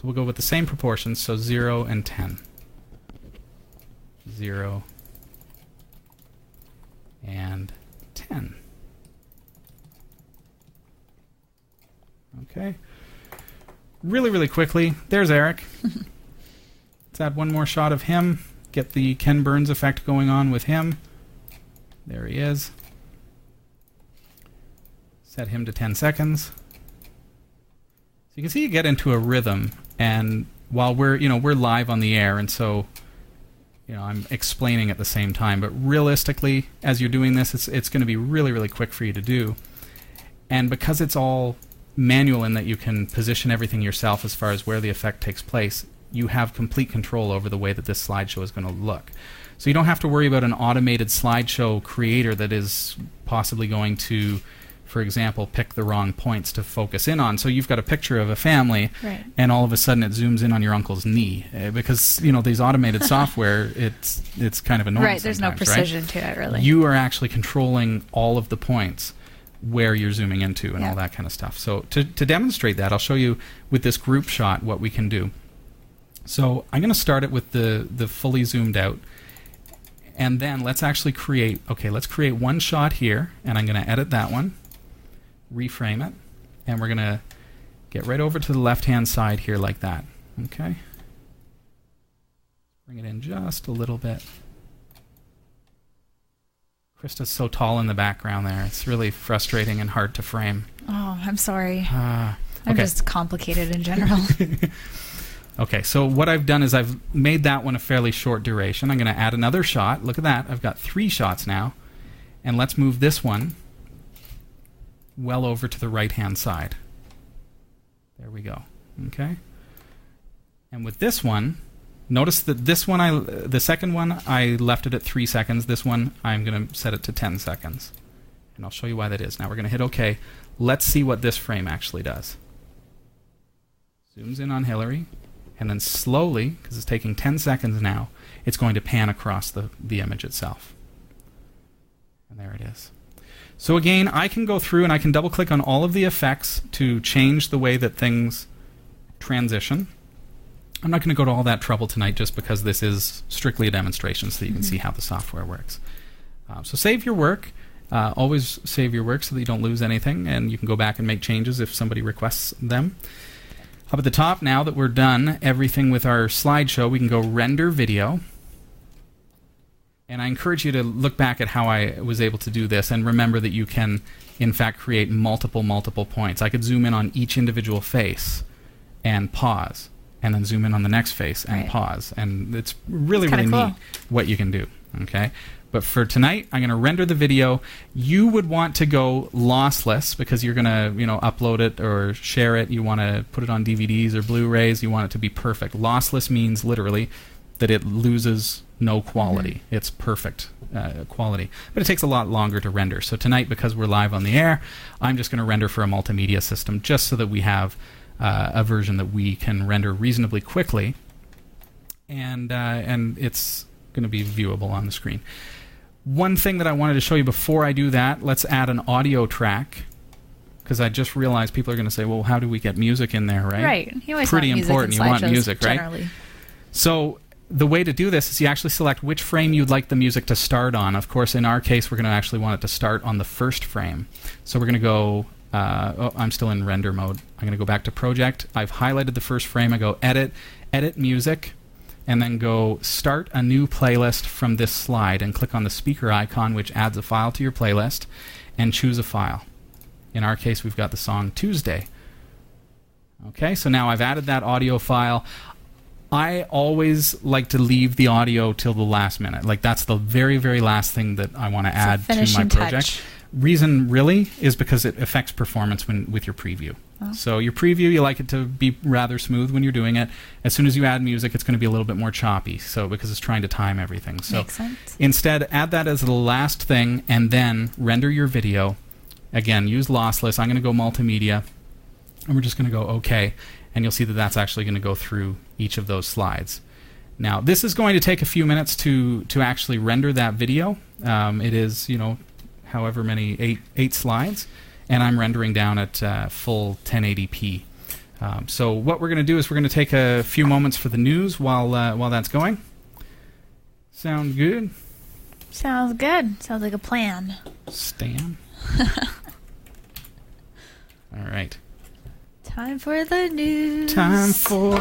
[SPEAKER 1] So we'll go with the same proportions, so 0 and 10. 0 and 10. Okay. Really, really quickly, there's Eric. Let's add one more shot of him. Get the Ken Burns effect going on with him. There he is. Set him to 10 seconds. So you can see you get into a rhythm, and while we're you know we're live on the air, and so you know I'm explaining at the same time. But realistically, as you're doing this, it's it's going to be really really quick for you to do. And because it's all manual in that you can position everything yourself as far as where the effect takes place, you have complete control over the way that this slideshow is going to look. So you don't have to worry about an automated slideshow creator that is possibly going to, for example, pick the wrong points to focus in on. So you've got a picture of a family,
[SPEAKER 2] Right.
[SPEAKER 1] and all of a sudden it zooms in on your uncle's knee uh, because you know these automated software. It's it's kind of annoying.
[SPEAKER 2] right. There's no
[SPEAKER 1] sometimes, right?
[SPEAKER 2] precision to it, really.
[SPEAKER 1] You are actually controlling all of the points where you're zooming into and
[SPEAKER 2] Yeah.
[SPEAKER 1] all that kind of stuff. So to, to demonstrate that, I'll show you with this group shot what we can do. So I'm going to start it with the, the fully zoomed out. And then let's actually create, okay, let's create one shot here, and I'm going to edit that one, reframe it, and we're going to get right over to the left-hand side here like that. Okay? Bring it in just a little bit. Christa's so tall in the background there. It's really frustrating and hard to frame.
[SPEAKER 2] oh, I'm sorry.
[SPEAKER 1] Uh,
[SPEAKER 2] I'm
[SPEAKER 1] okay.
[SPEAKER 2] just complicated in general.
[SPEAKER 1] Okay, so what I've done is I've made that one a fairly short duration. I'm going to add another shot. Look at that. I've got three shots now. And let's move this one well over to the right hand side. There we go. Okay? And with this one, notice that this one, I the second one, I left it at three seconds. This one, I'm going to set it to 10 seconds. And I'll show you why that is. Now we're going to hit OK. Let's see what this frame actually does. Zooms in on Hillary and then slowly, because it's taking 10 seconds now, it's going to pan across the, the image itself. And there it is. So again, I can go through and I can double click on all of the effects to change the way that things transition. I'm not going to go to all that trouble tonight just because this is strictly a demonstration so that you can see how the software works. Um, so save your work. Uh, always save your work so that you don't lose anything and you can go back and make changes if somebody requests them. Up at the top, now that we're done everything with our slideshow, we can go render video. And I encourage you to look back at how I was able to do this and remember that you can, in fact, create multiple, multiple points. I could zoom in on each individual face and pause, and then zoom in on the next face and
[SPEAKER 2] Right.
[SPEAKER 1] pause. And it's really,
[SPEAKER 2] It's
[SPEAKER 1] really
[SPEAKER 2] cool.
[SPEAKER 1] neat what you can do. Okay? But for tonight, I'm going to render the video. You would want to go lossless because you're going to, you know, upload it or share it. You want to put it on DVDs or Blu-rays. You want it to be perfect. Lossless means literally that it loses no quality. It's perfect uh, quality. But it takes a lot longer to render. So tonight, because we're live on the air, I'm just going to render for a multimedia system just so that we have uh, a version that we can render reasonably quickly, and uh, and it's going to be viewable on the screen. One thing that I wanted to show you before I do that, let's add an audio track. Because I just realized people are going to say, "Well, how do we get music in there?" Right?
[SPEAKER 2] Right. You always
[SPEAKER 1] Pretty important. You want music, right?
[SPEAKER 2] Generally.
[SPEAKER 1] So the way to do this is you actually select which frame you'd like the music to start on. Of course, in our case, we're going to actually want it to start on the first frame. So we're going to go. Uh, oh, I'm still in render mode. I'm going to go back to project. I've highlighted the first frame. I go edit, edit music, and then go start a new playlist from this slide and click on the speaker icon, which adds a file to your playlist, and choose a file. In our case, we've got the song Tuesday. Okay, so now I've added that audio file. I always like to leave the audio till the last minute. Like that's the very, very last thing that I want to add to my project.
[SPEAKER 2] touch.
[SPEAKER 1] Reason really is because it affects performance when with your preview.
[SPEAKER 2] Oh.
[SPEAKER 1] So your preview, you like it to be rather smooth when you're doing it. As soon as you add music, it's going to be a little bit more choppy. So because it's trying to time everything. So
[SPEAKER 2] Makes sense.
[SPEAKER 1] Instead, add that as the last thing and then render your video. Again, use lossless. I'm going to go multimedia. And we're just going to go OK. And you'll see that that's actually going to go through each of those slides. Now, this is going to take a few minutes to, to actually render that video. Um, it is, you know, however many, eight, eight slides. And I'm rendering down at uh, full 1080p. Um, so what we're going to do is we're going to take a few moments for the news while, uh, while that's going. Sound good?
[SPEAKER 2] Sounds good. Sounds like a plan.
[SPEAKER 1] Stan. All right.
[SPEAKER 2] Time for the news.
[SPEAKER 1] Time for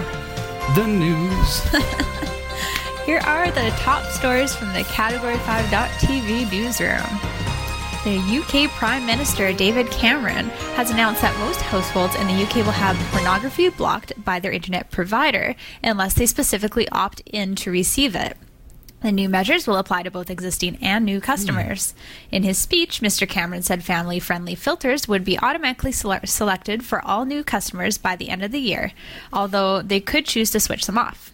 [SPEAKER 1] the news.
[SPEAKER 2] Here are the top stories from the Category 5.tv newsroom. The UK Prime Minister David Cameron has announced that most households in the UK will have pornography blocked by their internet provider unless they specifically opt in to receive it. The new measures will apply to both existing and new customers. In his speech, Mr. Cameron said family friendly filters would be automatically sele- selected for all new customers by the end of the year, although they could choose to switch them off.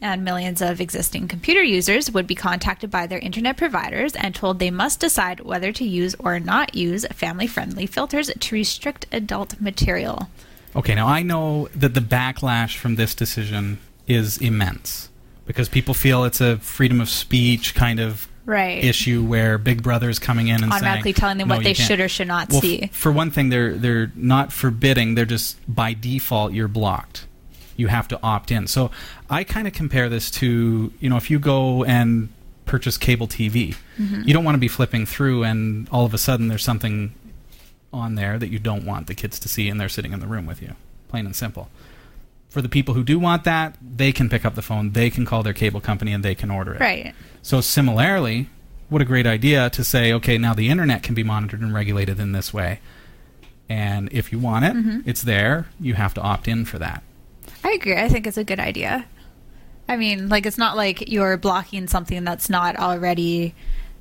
[SPEAKER 2] And millions of existing computer users would be contacted by their internet providers and told they must decide whether to use or not use family friendly filters to restrict adult material.
[SPEAKER 1] Okay, now I know that the backlash from this decision is immense because people feel it's a freedom of speech kind of
[SPEAKER 2] Right.
[SPEAKER 1] issue where Big Brother is coming in and
[SPEAKER 2] Automatically
[SPEAKER 1] saying,
[SPEAKER 2] telling them
[SPEAKER 1] "No,
[SPEAKER 2] what they
[SPEAKER 1] can't."
[SPEAKER 2] should or should not
[SPEAKER 1] Well,
[SPEAKER 2] see.
[SPEAKER 1] f- for one thing, they're they're not forbidding; they're just by default you're blocked. You have to opt in. So I kind of compare this to you know if you go and purchase cable TV,
[SPEAKER 2] Mm-hmm.
[SPEAKER 1] you don't want to be flipping through and all of a sudden there's something on there that you don't want the kids to see and they're sitting in the room with you. Plain and simple. For the people who do want that, they can pick up the phone, they can call their cable company, and they can order it.
[SPEAKER 2] Right.
[SPEAKER 1] So similarly, what a great idea to say, okay, now the internet can be monitored and regulated in this way. And if you want it,
[SPEAKER 2] Mm-hmm.
[SPEAKER 1] it's there. You have to opt in for that.
[SPEAKER 2] I agree. I think it's a good idea. I mean, like it's not like you're blocking something that's not already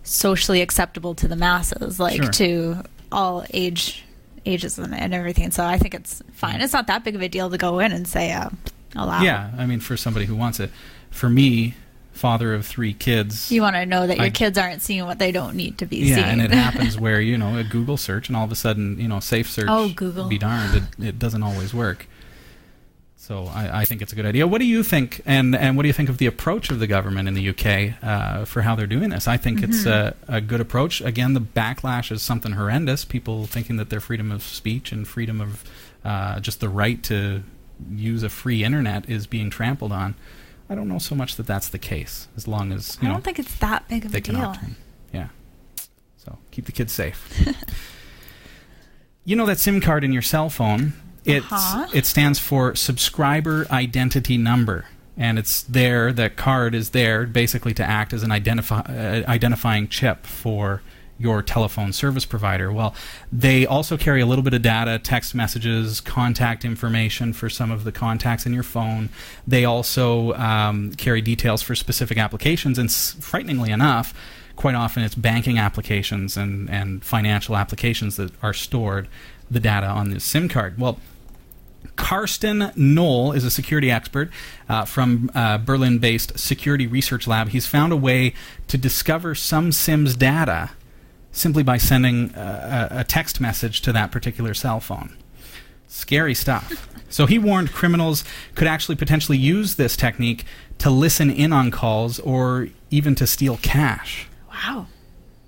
[SPEAKER 2] socially acceptable to the masses, like
[SPEAKER 1] Sure.
[SPEAKER 2] to all age ages and, everything. So I think it's fine. It's not that big of a deal to go in and say uh, allow.
[SPEAKER 1] Yeah, I mean, for somebody who wants it. For me, father of three kids.
[SPEAKER 2] You want to know that your
[SPEAKER 1] I-
[SPEAKER 2] kids aren't seeing what they don't need to be
[SPEAKER 1] yeah,
[SPEAKER 2] seeing.
[SPEAKER 1] and it happens where you know a Google search, and all of a sudden, you know, safe search.
[SPEAKER 2] Oh, Google.
[SPEAKER 1] Be darned, it, it doesn't always work. So I, I think it's a good idea. What do you think, and and what do you think of the approach of the government in the UK uh, for how they're doing this? I think it's
[SPEAKER 2] Mm-hmm.
[SPEAKER 1] a, a good approach. Again, the backlash is something horrendous. People thinking that their freedom of speech and freedom of uh, just the right to use a free internet is being trampled on. I don't know so much that that's the case, as long as you
[SPEAKER 2] I don't think it's that big of a deal.
[SPEAKER 1] Yeah. So keep the kids safe. you know that SIM card in your cell phone? It's,
[SPEAKER 2] Uh-huh.
[SPEAKER 1] It stands for Subscriber Identity Number. And it's there, that card is there basically to act as an identifi- uh, identifying chip for your telephone service provider. Well, they also carry a little bit of data, text messages, contact information for some of the contacts in your phone. They also um, carry details for specific applications, and s- frighteningly enough, quite often it's banking applications and, and financial applications that are stored the data on this SIM card. Well, Karsten Nohl is a security expert uh, from uh, Berlin based Security Research Lab. He's found a way to discover some SIM's data simply by sending uh, a a text message to that particular cell phone. Scary stuff. So he warned criminals could actually potentially use this technique to listen in on calls or even to steal cash.
[SPEAKER 2] Wow.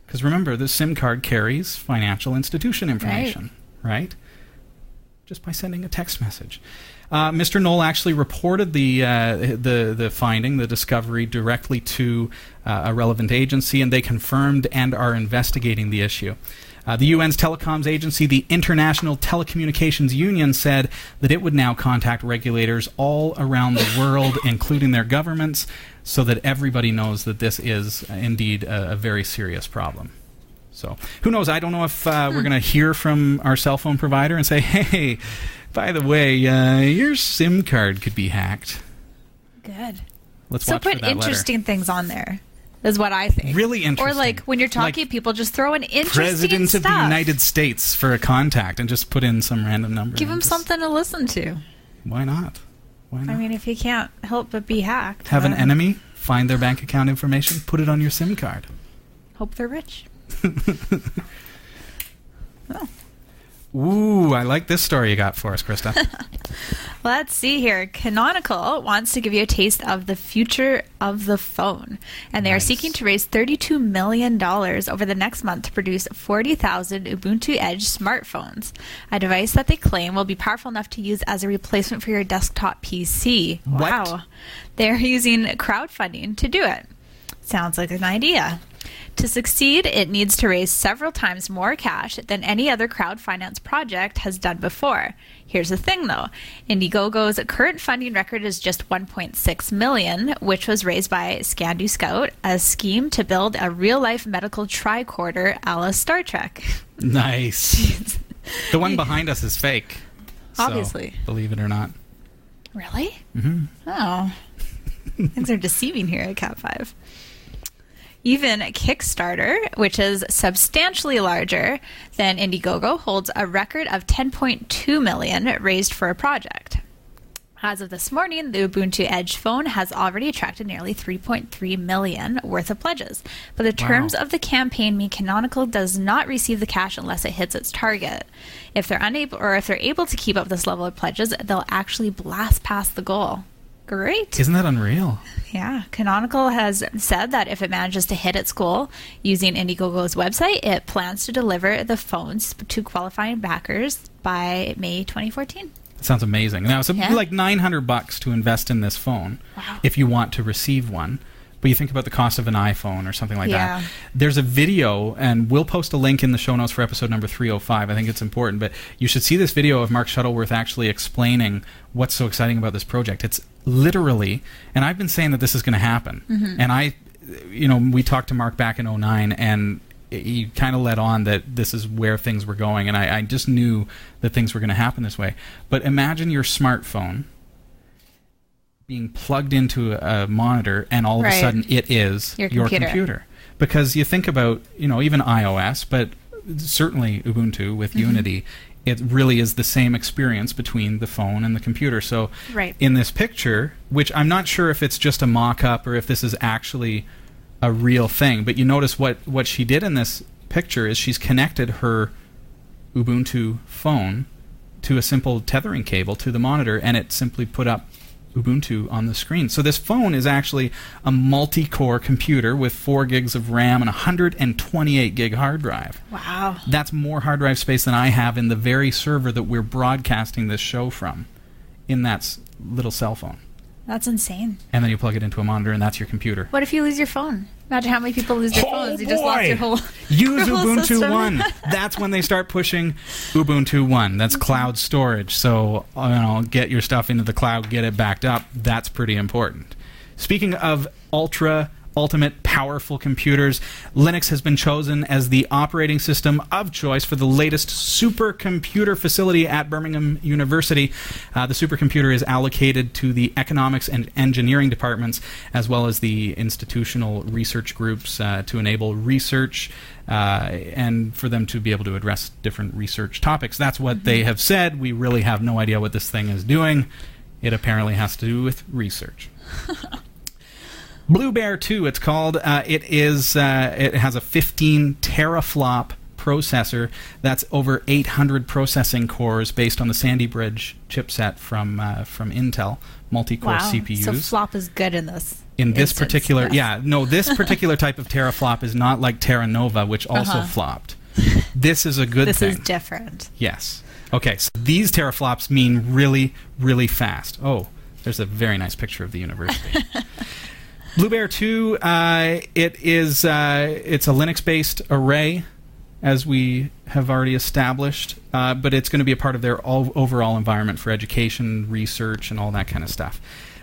[SPEAKER 1] Because remember, the SIM card carries financial institution information, right? Just by sending a text message. Uh, Mr. Nohl actually reported the, uh, the, the finding, the discovery, directly to uh, a relevant agency, and they confirmed and are investigating the issue. Uh, the UN's telecoms agency, the International Telecommunications Union, said that it would now contact regulators all around the world, including their governments, so that everybody knows that this is indeed a, a very serious problem. So who knows? I don't know if uh, we're going to hear from our cell phone provider and say, "Hey, by the way, uh, your SIM card could be hacked."
[SPEAKER 2] Good.
[SPEAKER 1] Let's
[SPEAKER 2] so
[SPEAKER 1] watch for
[SPEAKER 2] put interesting things on there. Is what I think.
[SPEAKER 1] Really interesting.
[SPEAKER 2] Or like when you're
[SPEAKER 1] Like
[SPEAKER 2] talking, people just throw in
[SPEAKER 1] letter.
[SPEAKER 2] interesting
[SPEAKER 1] President
[SPEAKER 2] stuff.
[SPEAKER 1] of the United States for a contact and just put in some random number.
[SPEAKER 2] Give them
[SPEAKER 1] just-
[SPEAKER 2] something to listen to.
[SPEAKER 1] Why not? Why not?
[SPEAKER 2] I mean, if you can't help but be hacked,
[SPEAKER 1] Have an enemy, find their bank account information, put it on your SIM card.
[SPEAKER 2] Hope they're rich.
[SPEAKER 1] Ooh, I like this story you got for us, Christa.
[SPEAKER 2] Let's see here. Canonical wants to give you a taste of the future of the phone. And they
[SPEAKER 1] Nice.
[SPEAKER 2] are seeking to raise $32 million over the next month to produce 40,000 Ubuntu Edge smartphones, a device that they claim will be powerful enough to use as a replacement for your desktop PC.
[SPEAKER 1] What?
[SPEAKER 2] Wow. They're using crowdfunding to do it. Sounds like an idea. To succeed, it needs to raise several times more cash than any other crowd finance project has done before. Here's the thing though. Indiegogo's current funding record is just 1.6 million, which was raised by Scanadu Scout, a scheme to build a real-life medical tricorder a la Star Trek.
[SPEAKER 1] nice. The one behind us is fake. So,
[SPEAKER 2] Obviously.
[SPEAKER 1] believe it or not.
[SPEAKER 2] Really? Mm-hmm. Oh. Things are deceiving here at Cat 5. Even Kickstarter, which is substantially larger than Indiegogo, holds a record of 10.2 million raised for a project. As of this morning, the Ubuntu Edge phone has already attracted nearly 3.3 million worth of pledges. But the terms
[SPEAKER 1] Wow.
[SPEAKER 2] of the campaign mean Canonical does not receive the cash unless it hits its target. If they're unable or if they're able to keep up this level of pledges, they'll actually blast past the goal. Great.
[SPEAKER 1] Isn't that unreal?
[SPEAKER 2] Yeah, Canonical has said that if it manages to hit its goal using Indiegogo's website, it plans to deliver the phones to qualifying backers by May 2014.
[SPEAKER 1] Sounds amazing. Now it's
[SPEAKER 2] Yeah.
[SPEAKER 1] like nine hundred bucks to invest in this phone
[SPEAKER 2] Wow.
[SPEAKER 1] if you want to receive one. But you think about the cost of an iPhone or something like
[SPEAKER 2] Yeah.
[SPEAKER 1] that. There's a video, and we'll post a link in the show notes for episode number 305. I think it's important, but you should see this video of Mark Shuttleworth actually explaining what's so exciting about this project. It's literally, and I've been saying that this is going to happen. Mm-hmm. And I, you know, we talked to Mark back in 09, and he kind of led on that this is where things were going, and I, I just knew that things were going to happen this way. But imagine your smartphone being plugged into a monitor, and all of a
[SPEAKER 2] Right.
[SPEAKER 1] sudden it is
[SPEAKER 2] Your computer.
[SPEAKER 1] Because you think about, you know, even iOS, but certainly Ubuntu with
[SPEAKER 2] Mm-hmm.
[SPEAKER 1] Unity, it really is the same experience between the phone and the computer. So
[SPEAKER 2] Right.
[SPEAKER 1] in this picture, which I'm not sure if it's just a mock up or if this is actually a real thing, but you notice what, what she did in this picture is she's connected her Ubuntu phone to a simple tethering cable to the monitor and it simply put up Ubuntu on the screen. So this phone is actually a multi-core computer with 4 gigs of RAM and 128 gig hard drive.
[SPEAKER 2] Wow.
[SPEAKER 1] That's more hard drive space than I have in the very server that we're broadcasting this show from in that little cell phone.
[SPEAKER 2] That's insane.
[SPEAKER 1] And then you plug it into a monitor and that's your computer.
[SPEAKER 2] What if you lose your phone? Imagine how many people lose their
[SPEAKER 1] Oh,
[SPEAKER 2] phones. You just lost your whole
[SPEAKER 1] Use
[SPEAKER 2] your whole
[SPEAKER 1] Ubuntu
[SPEAKER 2] system.
[SPEAKER 1] 1. That's when they start pushing Ubuntu 1. That's mm-hmm. cloud storage. So, you know, get your stuff into the cloud, get it backed up. That's pretty important. Speaking of ultra ultimate powerful computers, Linux has been chosen as the operating system of choice for the latest supercomputer facility at Birmingham University. Uh, the supercomputer is allocated to the economics and engineering departments, as well as the institutional research groups, uh, to enable research uh, and for them to be able to address different research topics. That's what they have said. We really have no idea what this thing is doing. It apparently has to do with research. Blue Bear 2, it's called. Uh, it is. Uh, it has a 15 teraflop processor. That's over 800 processing cores based on the Sandy Bridge chipset from uh, from Intel, multi-core
[SPEAKER 2] wow.
[SPEAKER 1] CPUs.
[SPEAKER 2] So flop is good in this.
[SPEAKER 1] in this
[SPEAKER 2] instance,
[SPEAKER 1] particular,
[SPEAKER 2] yes.
[SPEAKER 1] yeah, no, this particular type of teraflop is not like Terra Nova, which also
[SPEAKER 2] Uh-huh.
[SPEAKER 1] flopped. This is a good
[SPEAKER 2] This
[SPEAKER 1] thing.
[SPEAKER 2] is different.
[SPEAKER 1] Yes. Okay, so these teraflops mean really, really fast. Oh, there's a very nice picture of the university. Blue Bear 2, uh, it is uh, it's a Linux-based array, as we have already established, uh, but it's going to be a part of their all, overall environment for education, research, and all that kind of stuff.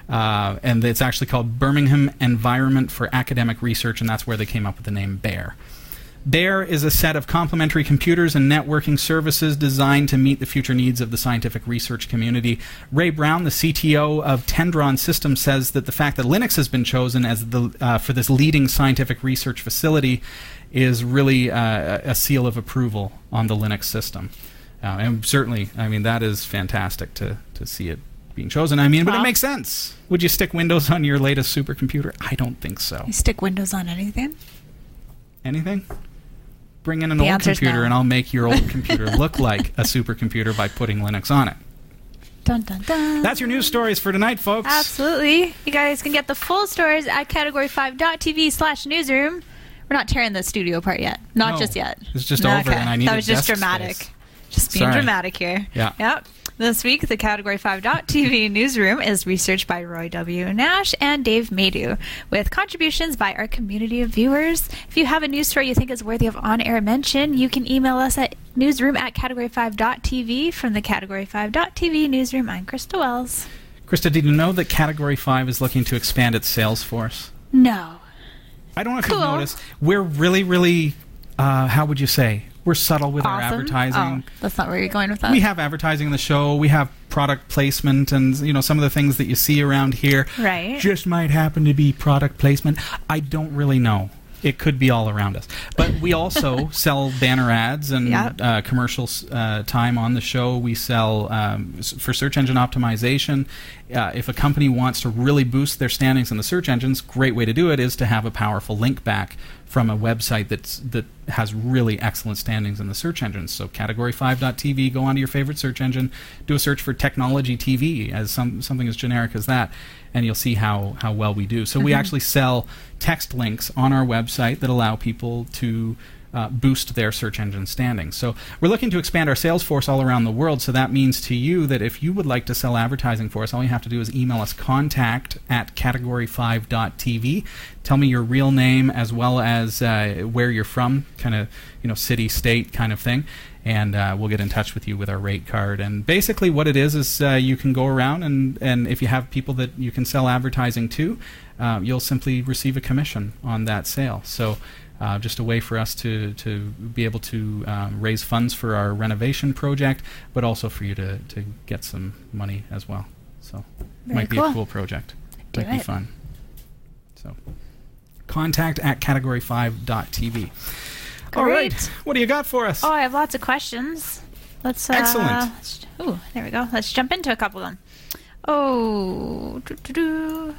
[SPEAKER 1] Uh, and it's actually called Birmingham Environment for Academic Research, and that's where they came up with the name Bear. Bear is a set of complementary computers and networking services designed to meet the future needs of the scientific research community. Ray Brown, the CTO of Tendron Systems, says that the fact that Linux has been chosen as the uh, for this leading scientific research facility is really uh, a seal of approval on the Linux system. Uh, and certainly, I mean, that is fantastic to, to see it being chosen. I mean, but it makes sense. Would you stick Windows on your latest supercomputer? I don't think so.
[SPEAKER 2] You stick Windows on anything?
[SPEAKER 1] Anything? Bring in an
[SPEAKER 2] The
[SPEAKER 1] old computer
[SPEAKER 2] no.
[SPEAKER 1] and I'll make your old computer look like a supercomputer by putting Linux on it.
[SPEAKER 2] Dun dun dun.
[SPEAKER 1] That's your news stories for tonight, folks.
[SPEAKER 2] Absolutely. You guys can get the full stories at category5.tv slash newsroom. We're not tearing the studio apart yet. Not
[SPEAKER 1] No.
[SPEAKER 2] just yet.
[SPEAKER 1] It's just over and I need
[SPEAKER 2] That was just dramatic.
[SPEAKER 1] space.
[SPEAKER 2] Just being
[SPEAKER 1] Sorry.
[SPEAKER 2] dramatic here.
[SPEAKER 1] Yeah.
[SPEAKER 2] Yep. This week, the Category 5.tv newsroom is researched by Roy W. Nash and Dave Madu, with contributions by our community of viewers. If you have a news story you think is worthy of on air mention, you can email us at newsroom at category5.tv. From the Category 5.tv newsroom, I'm Christa Wells.
[SPEAKER 1] Christa, did you know that Category 5 is looking to expand its sales force?
[SPEAKER 2] No.
[SPEAKER 1] I don't know if
[SPEAKER 2] Cool.
[SPEAKER 1] you've noticed. We're really, really, uh, how would you say? We're subtle with our advertising.
[SPEAKER 2] Oh, that's not where you're going with that.
[SPEAKER 1] We have advertising in the show. We have product placement, and you know some of the things that you see around here.
[SPEAKER 2] Right.
[SPEAKER 1] Just might happen to be product placement. I don't really know. it could be all around us. But we also sell banner ads and
[SPEAKER 2] Yep.
[SPEAKER 1] uh, commercial uh, time on the show. We sell um, for search engine optimization. Uh, if a company wants to really boost their standings in the search engines, great way to do it is to have a powerful link back from a website that's that has really excellent standings in the search engines. So category5.tv, go onto your favorite search engine, do a search for technology TV as some something as generic as that, and you'll see how how well we do. So we mm-hmm. actually sell text links on our website that allow people to uh, boost their search engine standings. So we're looking to expand our sales force all around the world. So that means to you that if you would like to sell advertising for us, all you have to do is email us contact at category5.tv. Tell me your real name as well as uh, where you're from, kind of you know city, state kind of thing, and uh, we'll get in touch with you with our rate card. And basically, what it is is uh, you can go around and and if you have people that you can sell advertising to, uh, you'll simply receive a commission on that sale. So uh, just a way for us to, to be able to um, raise funds for our renovation project, but also for you to, to get some money as well. So
[SPEAKER 2] Very
[SPEAKER 1] might be a cool project.
[SPEAKER 2] Do
[SPEAKER 1] might be fun. So contact at category5.tv. All right. What do you got for us?
[SPEAKER 2] Oh, I have lots of questions. Let's. Uh,
[SPEAKER 1] Excellent.
[SPEAKER 2] Oh, there we go. Let's jump into a couple of them. Oh, doo-doo-doo.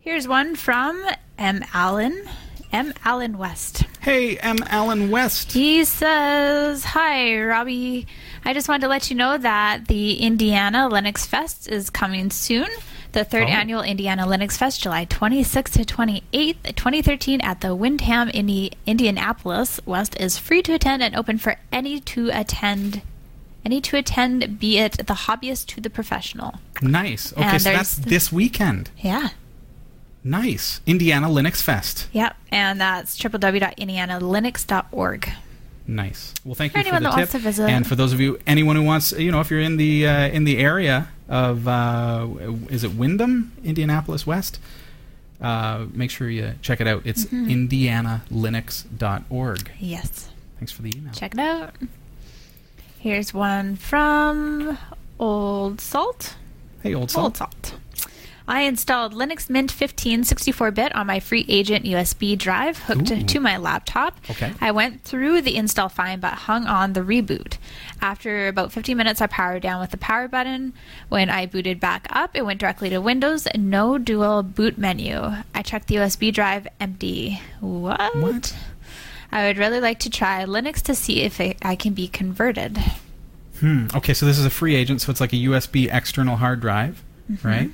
[SPEAKER 2] here's one from M. Allen. M. Allen West.
[SPEAKER 1] Hey, M. Allen West.
[SPEAKER 2] He says, Hi, Robbie. I just wanted to let you know that the Indiana Linux Fest is coming soon. The third
[SPEAKER 1] Oh.
[SPEAKER 2] annual Indiana Linux Fest, July 26th to 28th, 2013, at the Wyndham, Indi- Indianapolis West, is free to attend and open for any to attend. Any to attend, be it the hobbyist to the professional.
[SPEAKER 1] Nice. Okay,
[SPEAKER 2] And
[SPEAKER 1] so that's this weekend.
[SPEAKER 2] Yeah.
[SPEAKER 1] Nice. Indiana Linux Fest.
[SPEAKER 2] Yep. And that's www.indianalinux.org.
[SPEAKER 1] Nice. Well, thank
[SPEAKER 2] For
[SPEAKER 1] you for
[SPEAKER 2] anyone
[SPEAKER 1] the
[SPEAKER 2] that
[SPEAKER 1] tip.
[SPEAKER 2] wants to visit.
[SPEAKER 1] And for those of you, anyone who wants, you know, if you're in the uh, in the area of, uh, is it Wyndham, Indianapolis West? Uh, make sure you check it out. It's
[SPEAKER 2] Mm-hmm.
[SPEAKER 1] indianalinux.org.
[SPEAKER 2] Yes.
[SPEAKER 1] Thanks for the email.
[SPEAKER 2] Check it out. Here's one from Old Salt.
[SPEAKER 1] Hey, old Salt.
[SPEAKER 2] Old
[SPEAKER 1] salt.
[SPEAKER 2] I installed Linux Mint 15 64-bit on my free agent USB drive hooked
[SPEAKER 1] Ooh.
[SPEAKER 2] to my laptop.
[SPEAKER 1] Okay.
[SPEAKER 2] I went through the install fine but hung on the reboot. After about 15 minutes I powered down with the power button. When I booted back up, it went directly to Windows, no dual boot menu. I checked the USB drive empty. What?
[SPEAKER 1] What?
[SPEAKER 2] I would really like to try Linux to see if it, I can be converted.
[SPEAKER 1] Hmm. Okay, so this is a free agent, so it's like a USB external hard drive,
[SPEAKER 2] Mm-hmm.
[SPEAKER 1] right?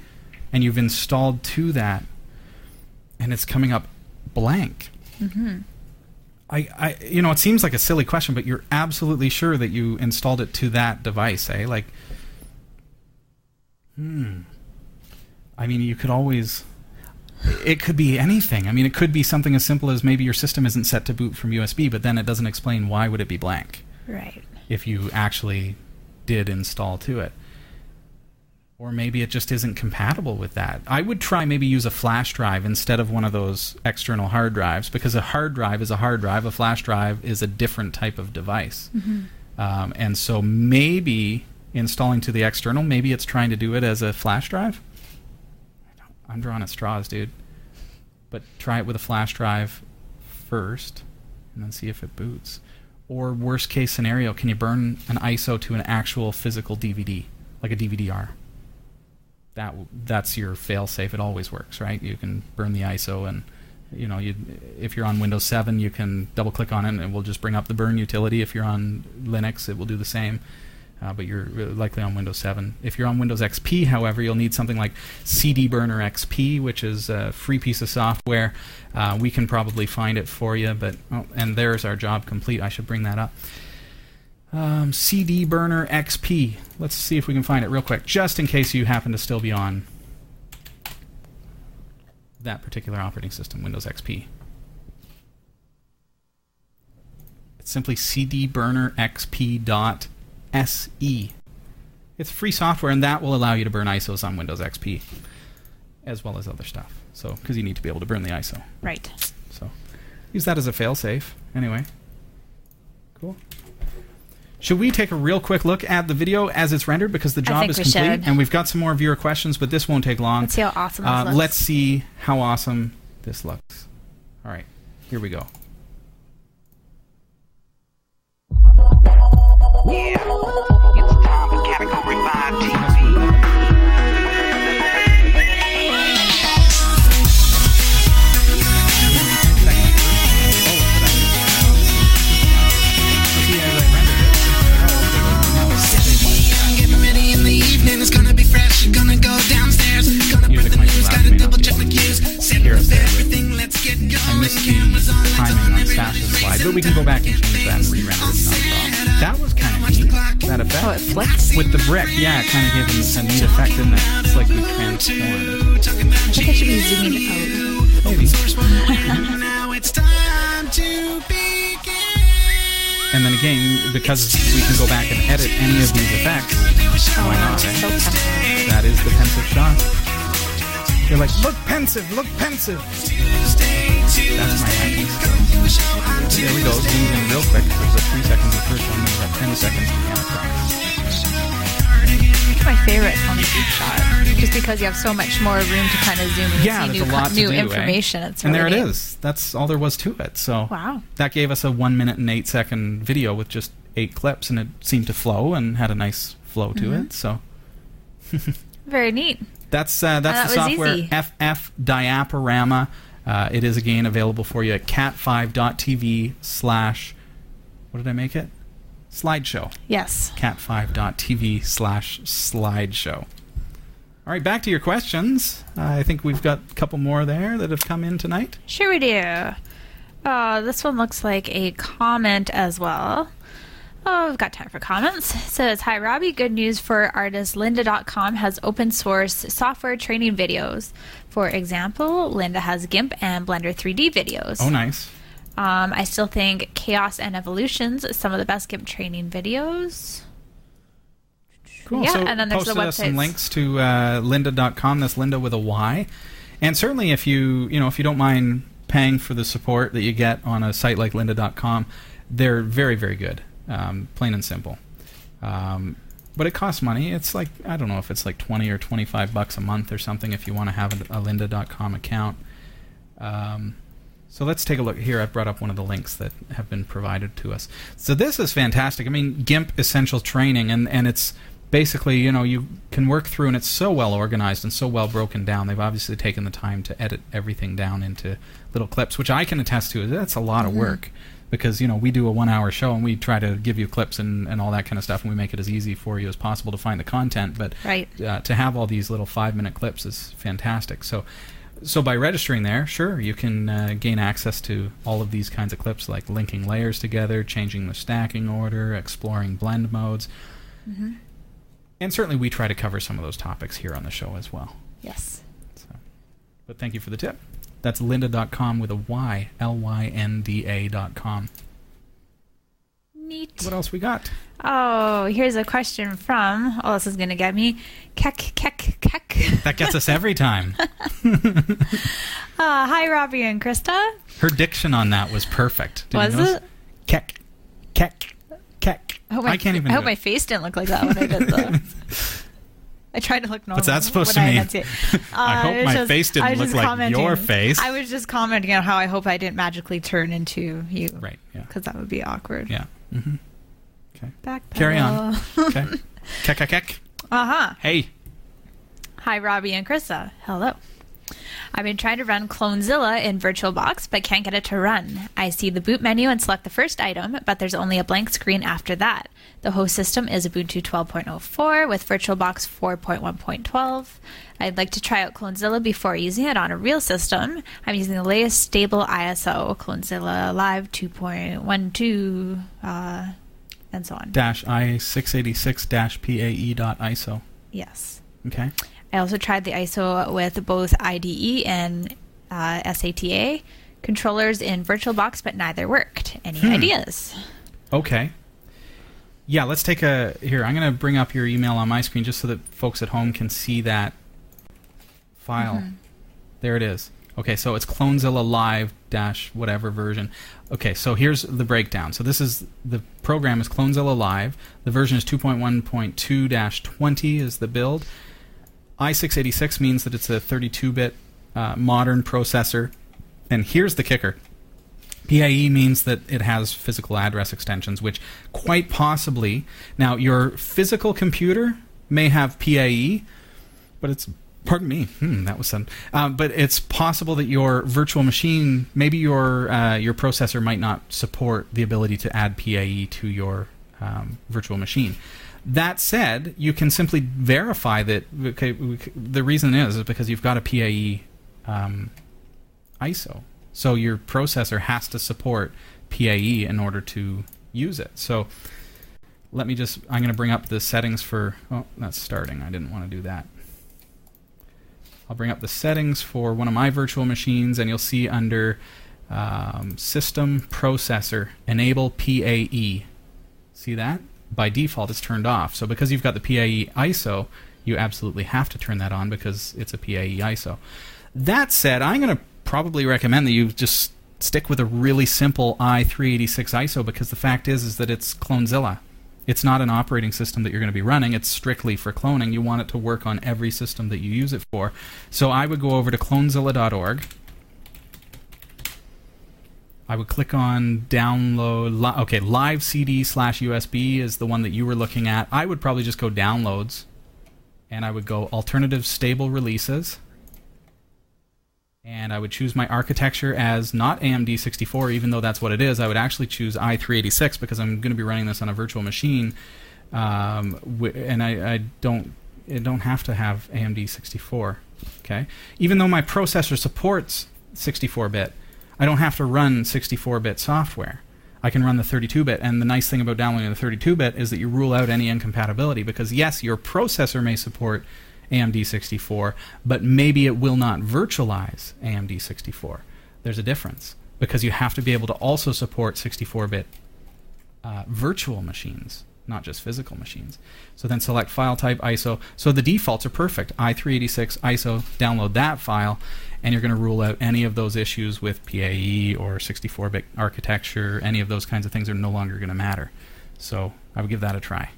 [SPEAKER 1] And you've installed to that, and it's coming up blank.
[SPEAKER 2] Mm-hmm.
[SPEAKER 1] I, I, you know, it seems like a silly question, but you're absolutely sure that you installed it to that device, eh? Like, hmm. I mean, you could always. It could be anything. I mean, it could be something as simple as maybe your system isn't set to boot from USB, but then it doesn't explain why would it be blank
[SPEAKER 2] Right.
[SPEAKER 1] if you actually did install to it. Or maybe it just isn't compatible with that. I would try maybe use a flash drive instead of one of those external hard drives because a hard drive is a hard drive, a flash drive is a different type of device. Um, and so maybe installing to the external, maybe it's trying to do it as a flash drive. I don't- I'm drawing at straws, dude. But try it with a flash drive first and then see if it boots. Or worst case scenario, can you burn an ISO to an actual physical DVD, like a DVD-R? That that's your fail-safe. It always works, right? You can burn the ISO, and you know, you if you're on Windows 7, you can double-click on it, and it will just bring up the burn utility. If you're on Linux, it will do the same. Uh, but you're uh, likely on Windows 7. If you're on Windows XP, however, you'll need something like CD Burner XP, which is a free piece of software. Uh, we can probably find it for you, but oh, and there's our job complete. I should bring that up. Um, CD Burner XP. Let's see if we can find it real quick, just in case you happen to still be on that particular operating system, Windows XP. It's simply cd burner cdburnerxp.se. It's free software, and that will allow you to burn ISOs on Windows XP, as well as other stuff. So, because you need to be able to burn the ISO.
[SPEAKER 2] Right.
[SPEAKER 1] So, use that as a failsafe. Anyway, cool. Should we take a real quick look at the video as it's rendered because the job is complete
[SPEAKER 2] should.
[SPEAKER 1] and we've got some more viewer questions, but this won't take long.
[SPEAKER 2] Let's see how awesome this
[SPEAKER 1] Uh,
[SPEAKER 2] looks.
[SPEAKER 1] let's see how awesome this looks. All right. Here we go.
[SPEAKER 5] Yeah,
[SPEAKER 6] cues. Set
[SPEAKER 1] hear
[SPEAKER 6] up
[SPEAKER 1] us there.
[SPEAKER 6] everything, let's get
[SPEAKER 1] I missed the
[SPEAKER 6] Cameras on, lights
[SPEAKER 1] timing
[SPEAKER 6] on,
[SPEAKER 1] on
[SPEAKER 6] everybody's
[SPEAKER 1] Sash's slide, but we can go back and change that and re-render it. It's not a problem. That was kind of neat. That effect.
[SPEAKER 2] Oh, it flips.
[SPEAKER 1] With the brick, yeah, it kind of gave it a neat effect, didn't it? It's like we transformed.
[SPEAKER 2] I think I should be zooming out.
[SPEAKER 1] Maybe.
[SPEAKER 6] Now it's time to begin.
[SPEAKER 1] And then again, because we can go back and edit any of these effects, why not? eh? That is the pensive shot. You're like, look pensive, look pensive. That's my acting skill. There we go. Zoomed in real quick. There's a three seconds the first one. There's a ten seconds the Antichrist.
[SPEAKER 2] My favorite Tony Beach shot, just because you have so much more room to kind of zoom in
[SPEAKER 1] and
[SPEAKER 2] see new,
[SPEAKER 1] a lot
[SPEAKER 2] new
[SPEAKER 1] do, eh?
[SPEAKER 2] information. It's
[SPEAKER 1] and there
[SPEAKER 2] really
[SPEAKER 1] it
[SPEAKER 2] neat.
[SPEAKER 1] is. That's all there was to it. So
[SPEAKER 2] Wow.
[SPEAKER 1] that gave us a one minute and eight second video with just eight clips, and it seemed to flow and had a nice flow to
[SPEAKER 2] Mm-hmm.
[SPEAKER 1] it. So
[SPEAKER 2] Very neat.
[SPEAKER 1] That's uh, that's
[SPEAKER 2] that
[SPEAKER 1] the software
[SPEAKER 2] easy.
[SPEAKER 1] FF Diaporama. Uh, it is again available for you at cat5.tv slash what did I make it? Slideshow.
[SPEAKER 2] Yes.
[SPEAKER 1] Cat5.tv slash slideshow. All right, back to your questions. Uh, I think we've got a couple more there that have come in tonight.
[SPEAKER 2] Sure we do. Oh, this one looks like a comment as well. Oh, we've got time for comments. It says, Hi, Robbie. Good news for artist Lynda.com has open source software training videos. For example, Lynda has GIMP and Blender 3D videos.
[SPEAKER 1] Oh, nice.
[SPEAKER 2] Um, I still think Chaos and Evolutions is some of the best GIMP training videos.
[SPEAKER 1] Cool.
[SPEAKER 2] Yeah,
[SPEAKER 1] so
[SPEAKER 2] and then there's the
[SPEAKER 1] us some links to uh, lynda.com. That's Linda with a Y. And certainly, if you you know if you don't mind paying for the support that you get on a site like lynda.com, they're very very good, um, plain and simple. Um, but it costs money. It's like I don't know if it's like twenty or twenty five bucks a month or something if you want to have a, a lynda.com account. Um, so let's take a look here. I've brought up one of the links that have been provided to us. So this is fantastic. I mean, GIMP Essential Training, and, and it's basically, you know, you can work through, and it's so well organized and so well broken down. They've obviously taken the time to edit everything down into little clips, which I can attest to. That's a lot of work because, you know, we do a one hour show and we try to give you clips and, and all that kind of stuff, and we make it as easy for you as possible to find the content. But
[SPEAKER 2] Right.
[SPEAKER 1] uh, to have all these little five minute clips is fantastic. So, so by registering there, sure, you can uh, gain access to all of these kinds of clips, like linking layers together, changing the stacking order, exploring blend modes, and certainly we try to cover some of those topics here on the show as well.
[SPEAKER 2] Yes.
[SPEAKER 1] So, but thank you for the tip. That's lynda.com with a Y, L Y N D A.com.
[SPEAKER 2] Neat.
[SPEAKER 1] What else we got?
[SPEAKER 2] Oh, here's a question from. Oh, this is going to get me. Kek, kek, kek.
[SPEAKER 1] That gets us every time.
[SPEAKER 2] Uh, hi, Robbie and Christa.
[SPEAKER 1] Her diction on that was perfect. Did you
[SPEAKER 2] Was
[SPEAKER 1] notice?
[SPEAKER 2] it?
[SPEAKER 1] Kek, kek, kek.
[SPEAKER 2] I, hope my,
[SPEAKER 1] I can't even.
[SPEAKER 2] I hope my face didn't look like that when I did the. I tried to look normal.
[SPEAKER 1] What's that supposed to
[SPEAKER 2] I
[SPEAKER 1] mean?
[SPEAKER 2] enunciate.
[SPEAKER 1] I
[SPEAKER 2] Uh,
[SPEAKER 1] hope my
[SPEAKER 2] just-
[SPEAKER 1] face didn't look like your face.
[SPEAKER 2] I was just commenting on how I hope I didn't magically turn into you.
[SPEAKER 1] Right. Yeah.
[SPEAKER 2] Because that would be awkward.
[SPEAKER 1] Yeah. Mm-hmm. Okay.
[SPEAKER 2] Back
[SPEAKER 1] Carry on. Okay. kek, kek, kek.
[SPEAKER 2] Uh huh.
[SPEAKER 1] Hey.
[SPEAKER 2] Hi, Robbie and Christa. Hello. I've been trying to run Clonezilla in VirtualBox, but can't get it to run. I see the boot menu and select the first item, but there's only a blank screen after that. The host system is Ubuntu 12.04 with VirtualBox 4.1.12. I'd like to try out Clonezilla before using it on a real system. I'm using the latest stable ISO, Clonezilla Live 2.12, uh, and so on.
[SPEAKER 1] Dash I six eighty six dash PAE dot ISO.
[SPEAKER 2] Yes.
[SPEAKER 1] Okay.
[SPEAKER 2] I also tried the ISO with both IDE and uh, SATA controllers in VirtualBox, but neither worked. Any
[SPEAKER 1] Hmm.
[SPEAKER 2] ideas?
[SPEAKER 1] Okay. Yeah, let's take a here. I'm going to bring up your email on my screen just so that folks at home can see that file.
[SPEAKER 2] Mm-hmm.
[SPEAKER 1] There it is. Okay, so it's Clonezilla Live dash whatever version. Okay, so here's the breakdown. So this is the program is Clonezilla Live. The version is 2.1.2 dash 20 is the build. I686 means that it's a 32-bit uh, modern processor. And here's the kicker. PAE means that it has physical address extensions, which quite possibly now your physical computer may have PAE, but it's pardon me, hmm, that was sudden. Um, but it's possible that your virtual machine, maybe your uh, your processor might not support the ability to add PAE to your um, virtual machine. That said, you can simply verify that. Okay, the reason is is because you've got a PAE um, ISO, so your processor has to support PAE in order to use it. So let me just. I'm going to bring up the settings for. Oh, that's starting. I didn't want to do that. I'll bring up the settings for one of my virtual machines, and you'll see under um, System Processor Enable PAE. See that? By default, it's turned off. So because you've got the PAE ISO, you absolutely have to turn that on because it's a PAE ISO. That said, I'm going to probably recommend that you just stick with a really simple i386 ISO because the fact is is that it's Clonezilla. It's not an operating system that you're going to be running. It's strictly for cloning. You want it to work on every system that you use it for. So I would go over to clonezilla.org. I would click on download. Li- okay, live CD slash USB is the one that you were looking at. I would probably just go downloads, and I would go alternative stable releases, and I would choose my architecture as not AMD 64, even though that's what it is. I would actually choose i386 because I'm going to be running this on a virtual machine, um, and I, I don't I don't have to have AMD 64. Okay, even though my processor supports 64-bit, I don't have to run 64-bit software. I can run the 32-bit, and the nice thing about downloading the 32-bit is that you rule out any incompatibility because yes, your processor may support AMD 64, but maybe it will not virtualize AMD 64. There's a difference because you have to be able to also support 64-bit uh, virtual machines, not just physical machines. So then select file type ISO. So the defaults are perfect. i386 ISO, download that file, and you're going to rule out any of those issues with PAE or 64-bit architecture. Any of those kinds of things are no longer going to matter. So I would give that a try.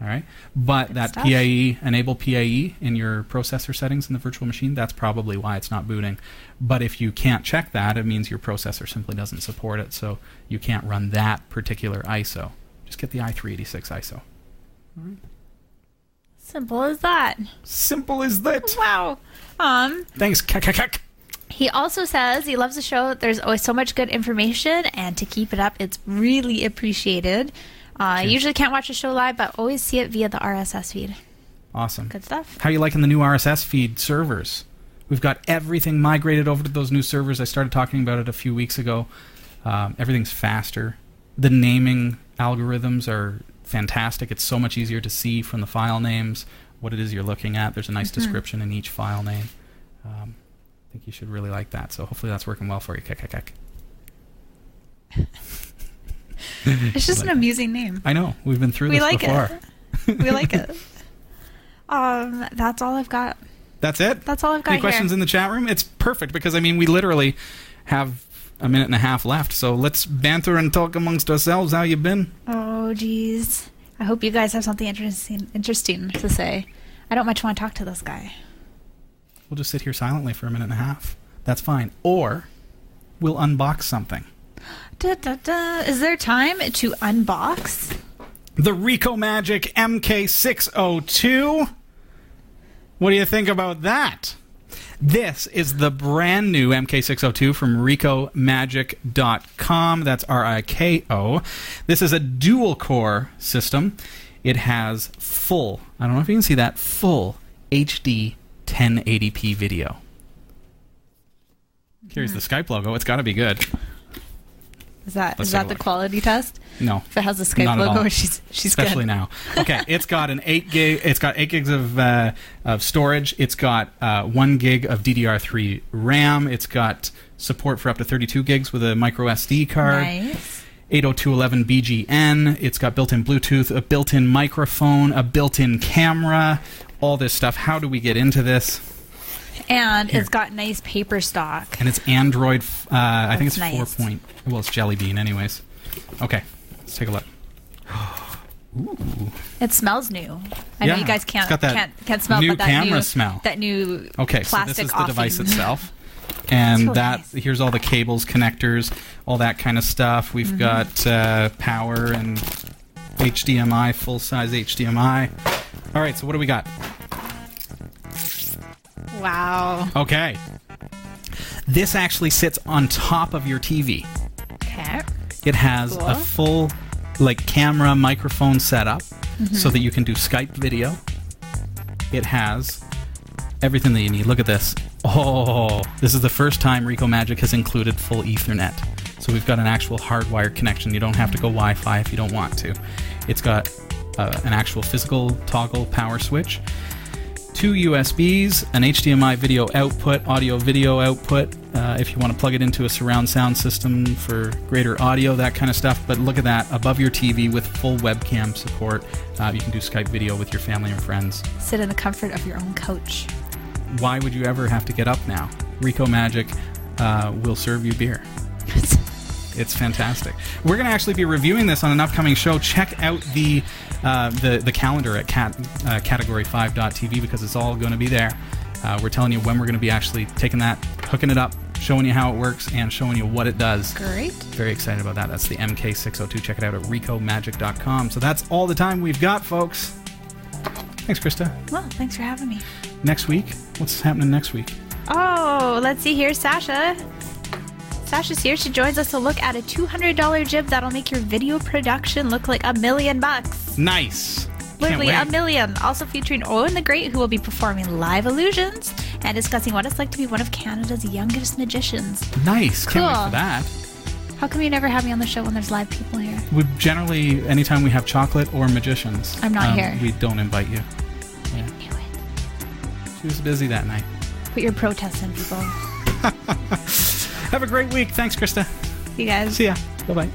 [SPEAKER 1] All right, but that
[SPEAKER 2] stuff.
[SPEAKER 1] PAE enable PAE in your processor settings in the virtual machine. That's probably why it's not booting. But if you can't check that, it means your processor simply doesn't support it, so you can't run that particular ISO. Just get the i386 ISO.
[SPEAKER 2] Simple as that.
[SPEAKER 1] Simple as that.
[SPEAKER 2] Wow. Um,
[SPEAKER 1] Thanks,
[SPEAKER 2] he also says he loves the show. There's always so much good information, and to keep it up, it's really appreciated. Uh, I usually can't watch the show live, but always see it via the RSS feed.
[SPEAKER 1] Awesome.
[SPEAKER 2] Good stuff.
[SPEAKER 1] How you liking the new RSS feed servers? We've got everything migrated over to those new servers. I started talking about it a few weeks ago. Um, everything's faster. The naming algorithms are fantastic. It's so much easier to see from the file names what it is you're looking at. There's a nice description in each file name. Um, I think you should really like that. So hopefully that's working well for you. Kek, kek, kek.
[SPEAKER 2] It's just an
[SPEAKER 1] Like-
[SPEAKER 2] amusing name.
[SPEAKER 1] I know we've been through
[SPEAKER 2] We
[SPEAKER 1] this
[SPEAKER 2] like
[SPEAKER 1] before.
[SPEAKER 2] it. We like it. Um, that's all I've got.
[SPEAKER 1] That's it.
[SPEAKER 2] That's all I've got
[SPEAKER 1] Any questions
[SPEAKER 2] here.
[SPEAKER 1] in the chat room? It's perfect because I mean we literally have a minute and a half left. So let's banter and talk amongst ourselves. How you been?
[SPEAKER 2] Oh, jeez. I hope you guys have something interesting interesting to say. I don't much want to talk to this guy.
[SPEAKER 1] We'll just sit here silently for a minute and a half. That's fine. Or we'll unbox something.
[SPEAKER 2] Da, da, da. Is there time to unbox?
[SPEAKER 1] The Rikomagic MK602. What do you think about that? This is the brand new MK602 from RikoMagic.com. That's R I K O. This is a dual core system. It has full, I don't know if you can see that, full HD 1080p video. Here's the hmm. Skype logo. It's got to be good.
[SPEAKER 2] Is that
[SPEAKER 1] Let's
[SPEAKER 2] is that the quality test?
[SPEAKER 1] No.
[SPEAKER 2] If it has the Skype logo, she's she's
[SPEAKER 1] especially
[SPEAKER 2] good.
[SPEAKER 1] now. Okay, it's got an eight gig. It's got eight gigs of uh, of storage. It's got uh, one gig of DDR3 RAM. It's got support for up to 32 gigs with a micro SD card.
[SPEAKER 2] Nice.
[SPEAKER 1] 802.11 BGN. It's got built-in Bluetooth, a built-in microphone, a built-in camera. All this stuff. How do we get into this?
[SPEAKER 2] And
[SPEAKER 1] Here.
[SPEAKER 2] it's got nice paper stock.
[SPEAKER 1] And it's Android. Uh, I think it's
[SPEAKER 2] That's
[SPEAKER 1] four point. Well, it's Jelly Bean, anyways. Okay, let's take a look. Ooh.
[SPEAKER 2] It smells new. I
[SPEAKER 1] Yeah,
[SPEAKER 2] know you guys can't
[SPEAKER 1] got that
[SPEAKER 2] can't can't smell
[SPEAKER 1] new
[SPEAKER 2] but that
[SPEAKER 1] camera
[SPEAKER 2] new,
[SPEAKER 1] smell.
[SPEAKER 2] That new
[SPEAKER 1] Okay, so this is the device itself. and
[SPEAKER 2] So
[SPEAKER 1] that
[SPEAKER 2] nice.
[SPEAKER 1] here's all the cables, connectors, all that kind of stuff. We've
[SPEAKER 2] Mm-hmm.
[SPEAKER 1] got uh, power and HDMI, full size HDMI. All right, so what do we got?
[SPEAKER 2] Wow.
[SPEAKER 1] Okay. This actually sits on top of your TV.
[SPEAKER 2] Okay.
[SPEAKER 1] It has
[SPEAKER 2] Cool.
[SPEAKER 1] a full like camera microphone setup
[SPEAKER 2] Mm-hmm.
[SPEAKER 1] so that you can do Skype video. It has everything that you need. Look at this. Oh, this is the first time Rikomagic has included full Ethernet. So we've got an actual hardwired connection. You don't have to go Wi-Fi if you don't want to. It's got uh, an actual physical toggle power switch, two USBs, an HDMI video output, audio video output, uh, if you want to plug it into a surround sound system for greater audio, that kind of stuff. But look at that above your TV with full webcam support. Uh, you can do Skype video with your family and friends.
[SPEAKER 2] Sit in the comfort of your own couch.
[SPEAKER 1] Why would you ever have to get up now? Rikomagic uh, will serve you beer. It's fantastic. We're going to actually be reviewing this on an upcoming show. Check out the uh, the, the calendar at cat, uh, category5.tv because it's all going to be there. Uh, we're telling you when we're going to be actually taking that, hooking it up, showing you how it works, and showing you what it does.
[SPEAKER 2] Great.
[SPEAKER 1] Very excited about that. That's the MK602. Check it out at RikoMagic.com. So that's all the time we've got, folks. Thanks, Christa.
[SPEAKER 2] Well, thanks for having me.
[SPEAKER 1] Next week, what's happening next week?
[SPEAKER 2] Oh, let's see here, Sasha. Sasha's here. She joins us to look at a $200 jib that'll make your video production look like a million bucks.
[SPEAKER 1] Nice.
[SPEAKER 2] Literally a million. Also featuring Owen the Great, who will be performing live illusions and discussing what it's like to be one of Canada's youngest magicians.
[SPEAKER 1] Nice. Can't wait
[SPEAKER 2] Cool.
[SPEAKER 1] for that.
[SPEAKER 2] How come you never have me on the show when there's live people here?
[SPEAKER 1] We generally, anytime we have chocolate or magicians, um,
[SPEAKER 2] I'm not here.
[SPEAKER 1] We don't invite you. Yeah,
[SPEAKER 2] Knew it.
[SPEAKER 1] she was busy that night.
[SPEAKER 2] Put your protests in, people.
[SPEAKER 1] Have a great week. Thanks, Christa.
[SPEAKER 2] You guys.
[SPEAKER 1] See ya. Bye bye.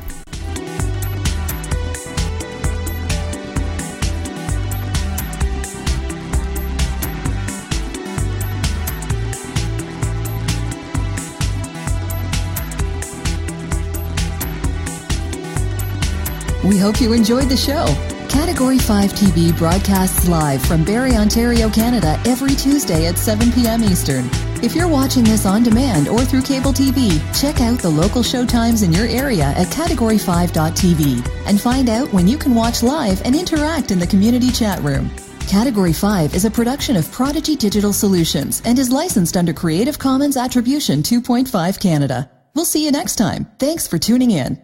[SPEAKER 3] We hope you enjoyed the show. Category 5 TV broadcasts live from Barrie, Ontario, Canada every Tuesday at 7 p.m. Eastern. If you're watching this on demand or through cable TV, check out the local showtimes in your area at category5.tv and find out when you can watch live and interact in the community chat room. Category 5 is a production of Prodigy Digital Solutions and is licensed under Creative Commons Attribution 2.5 Canada. We'll see you next time. Thanks for tuning in.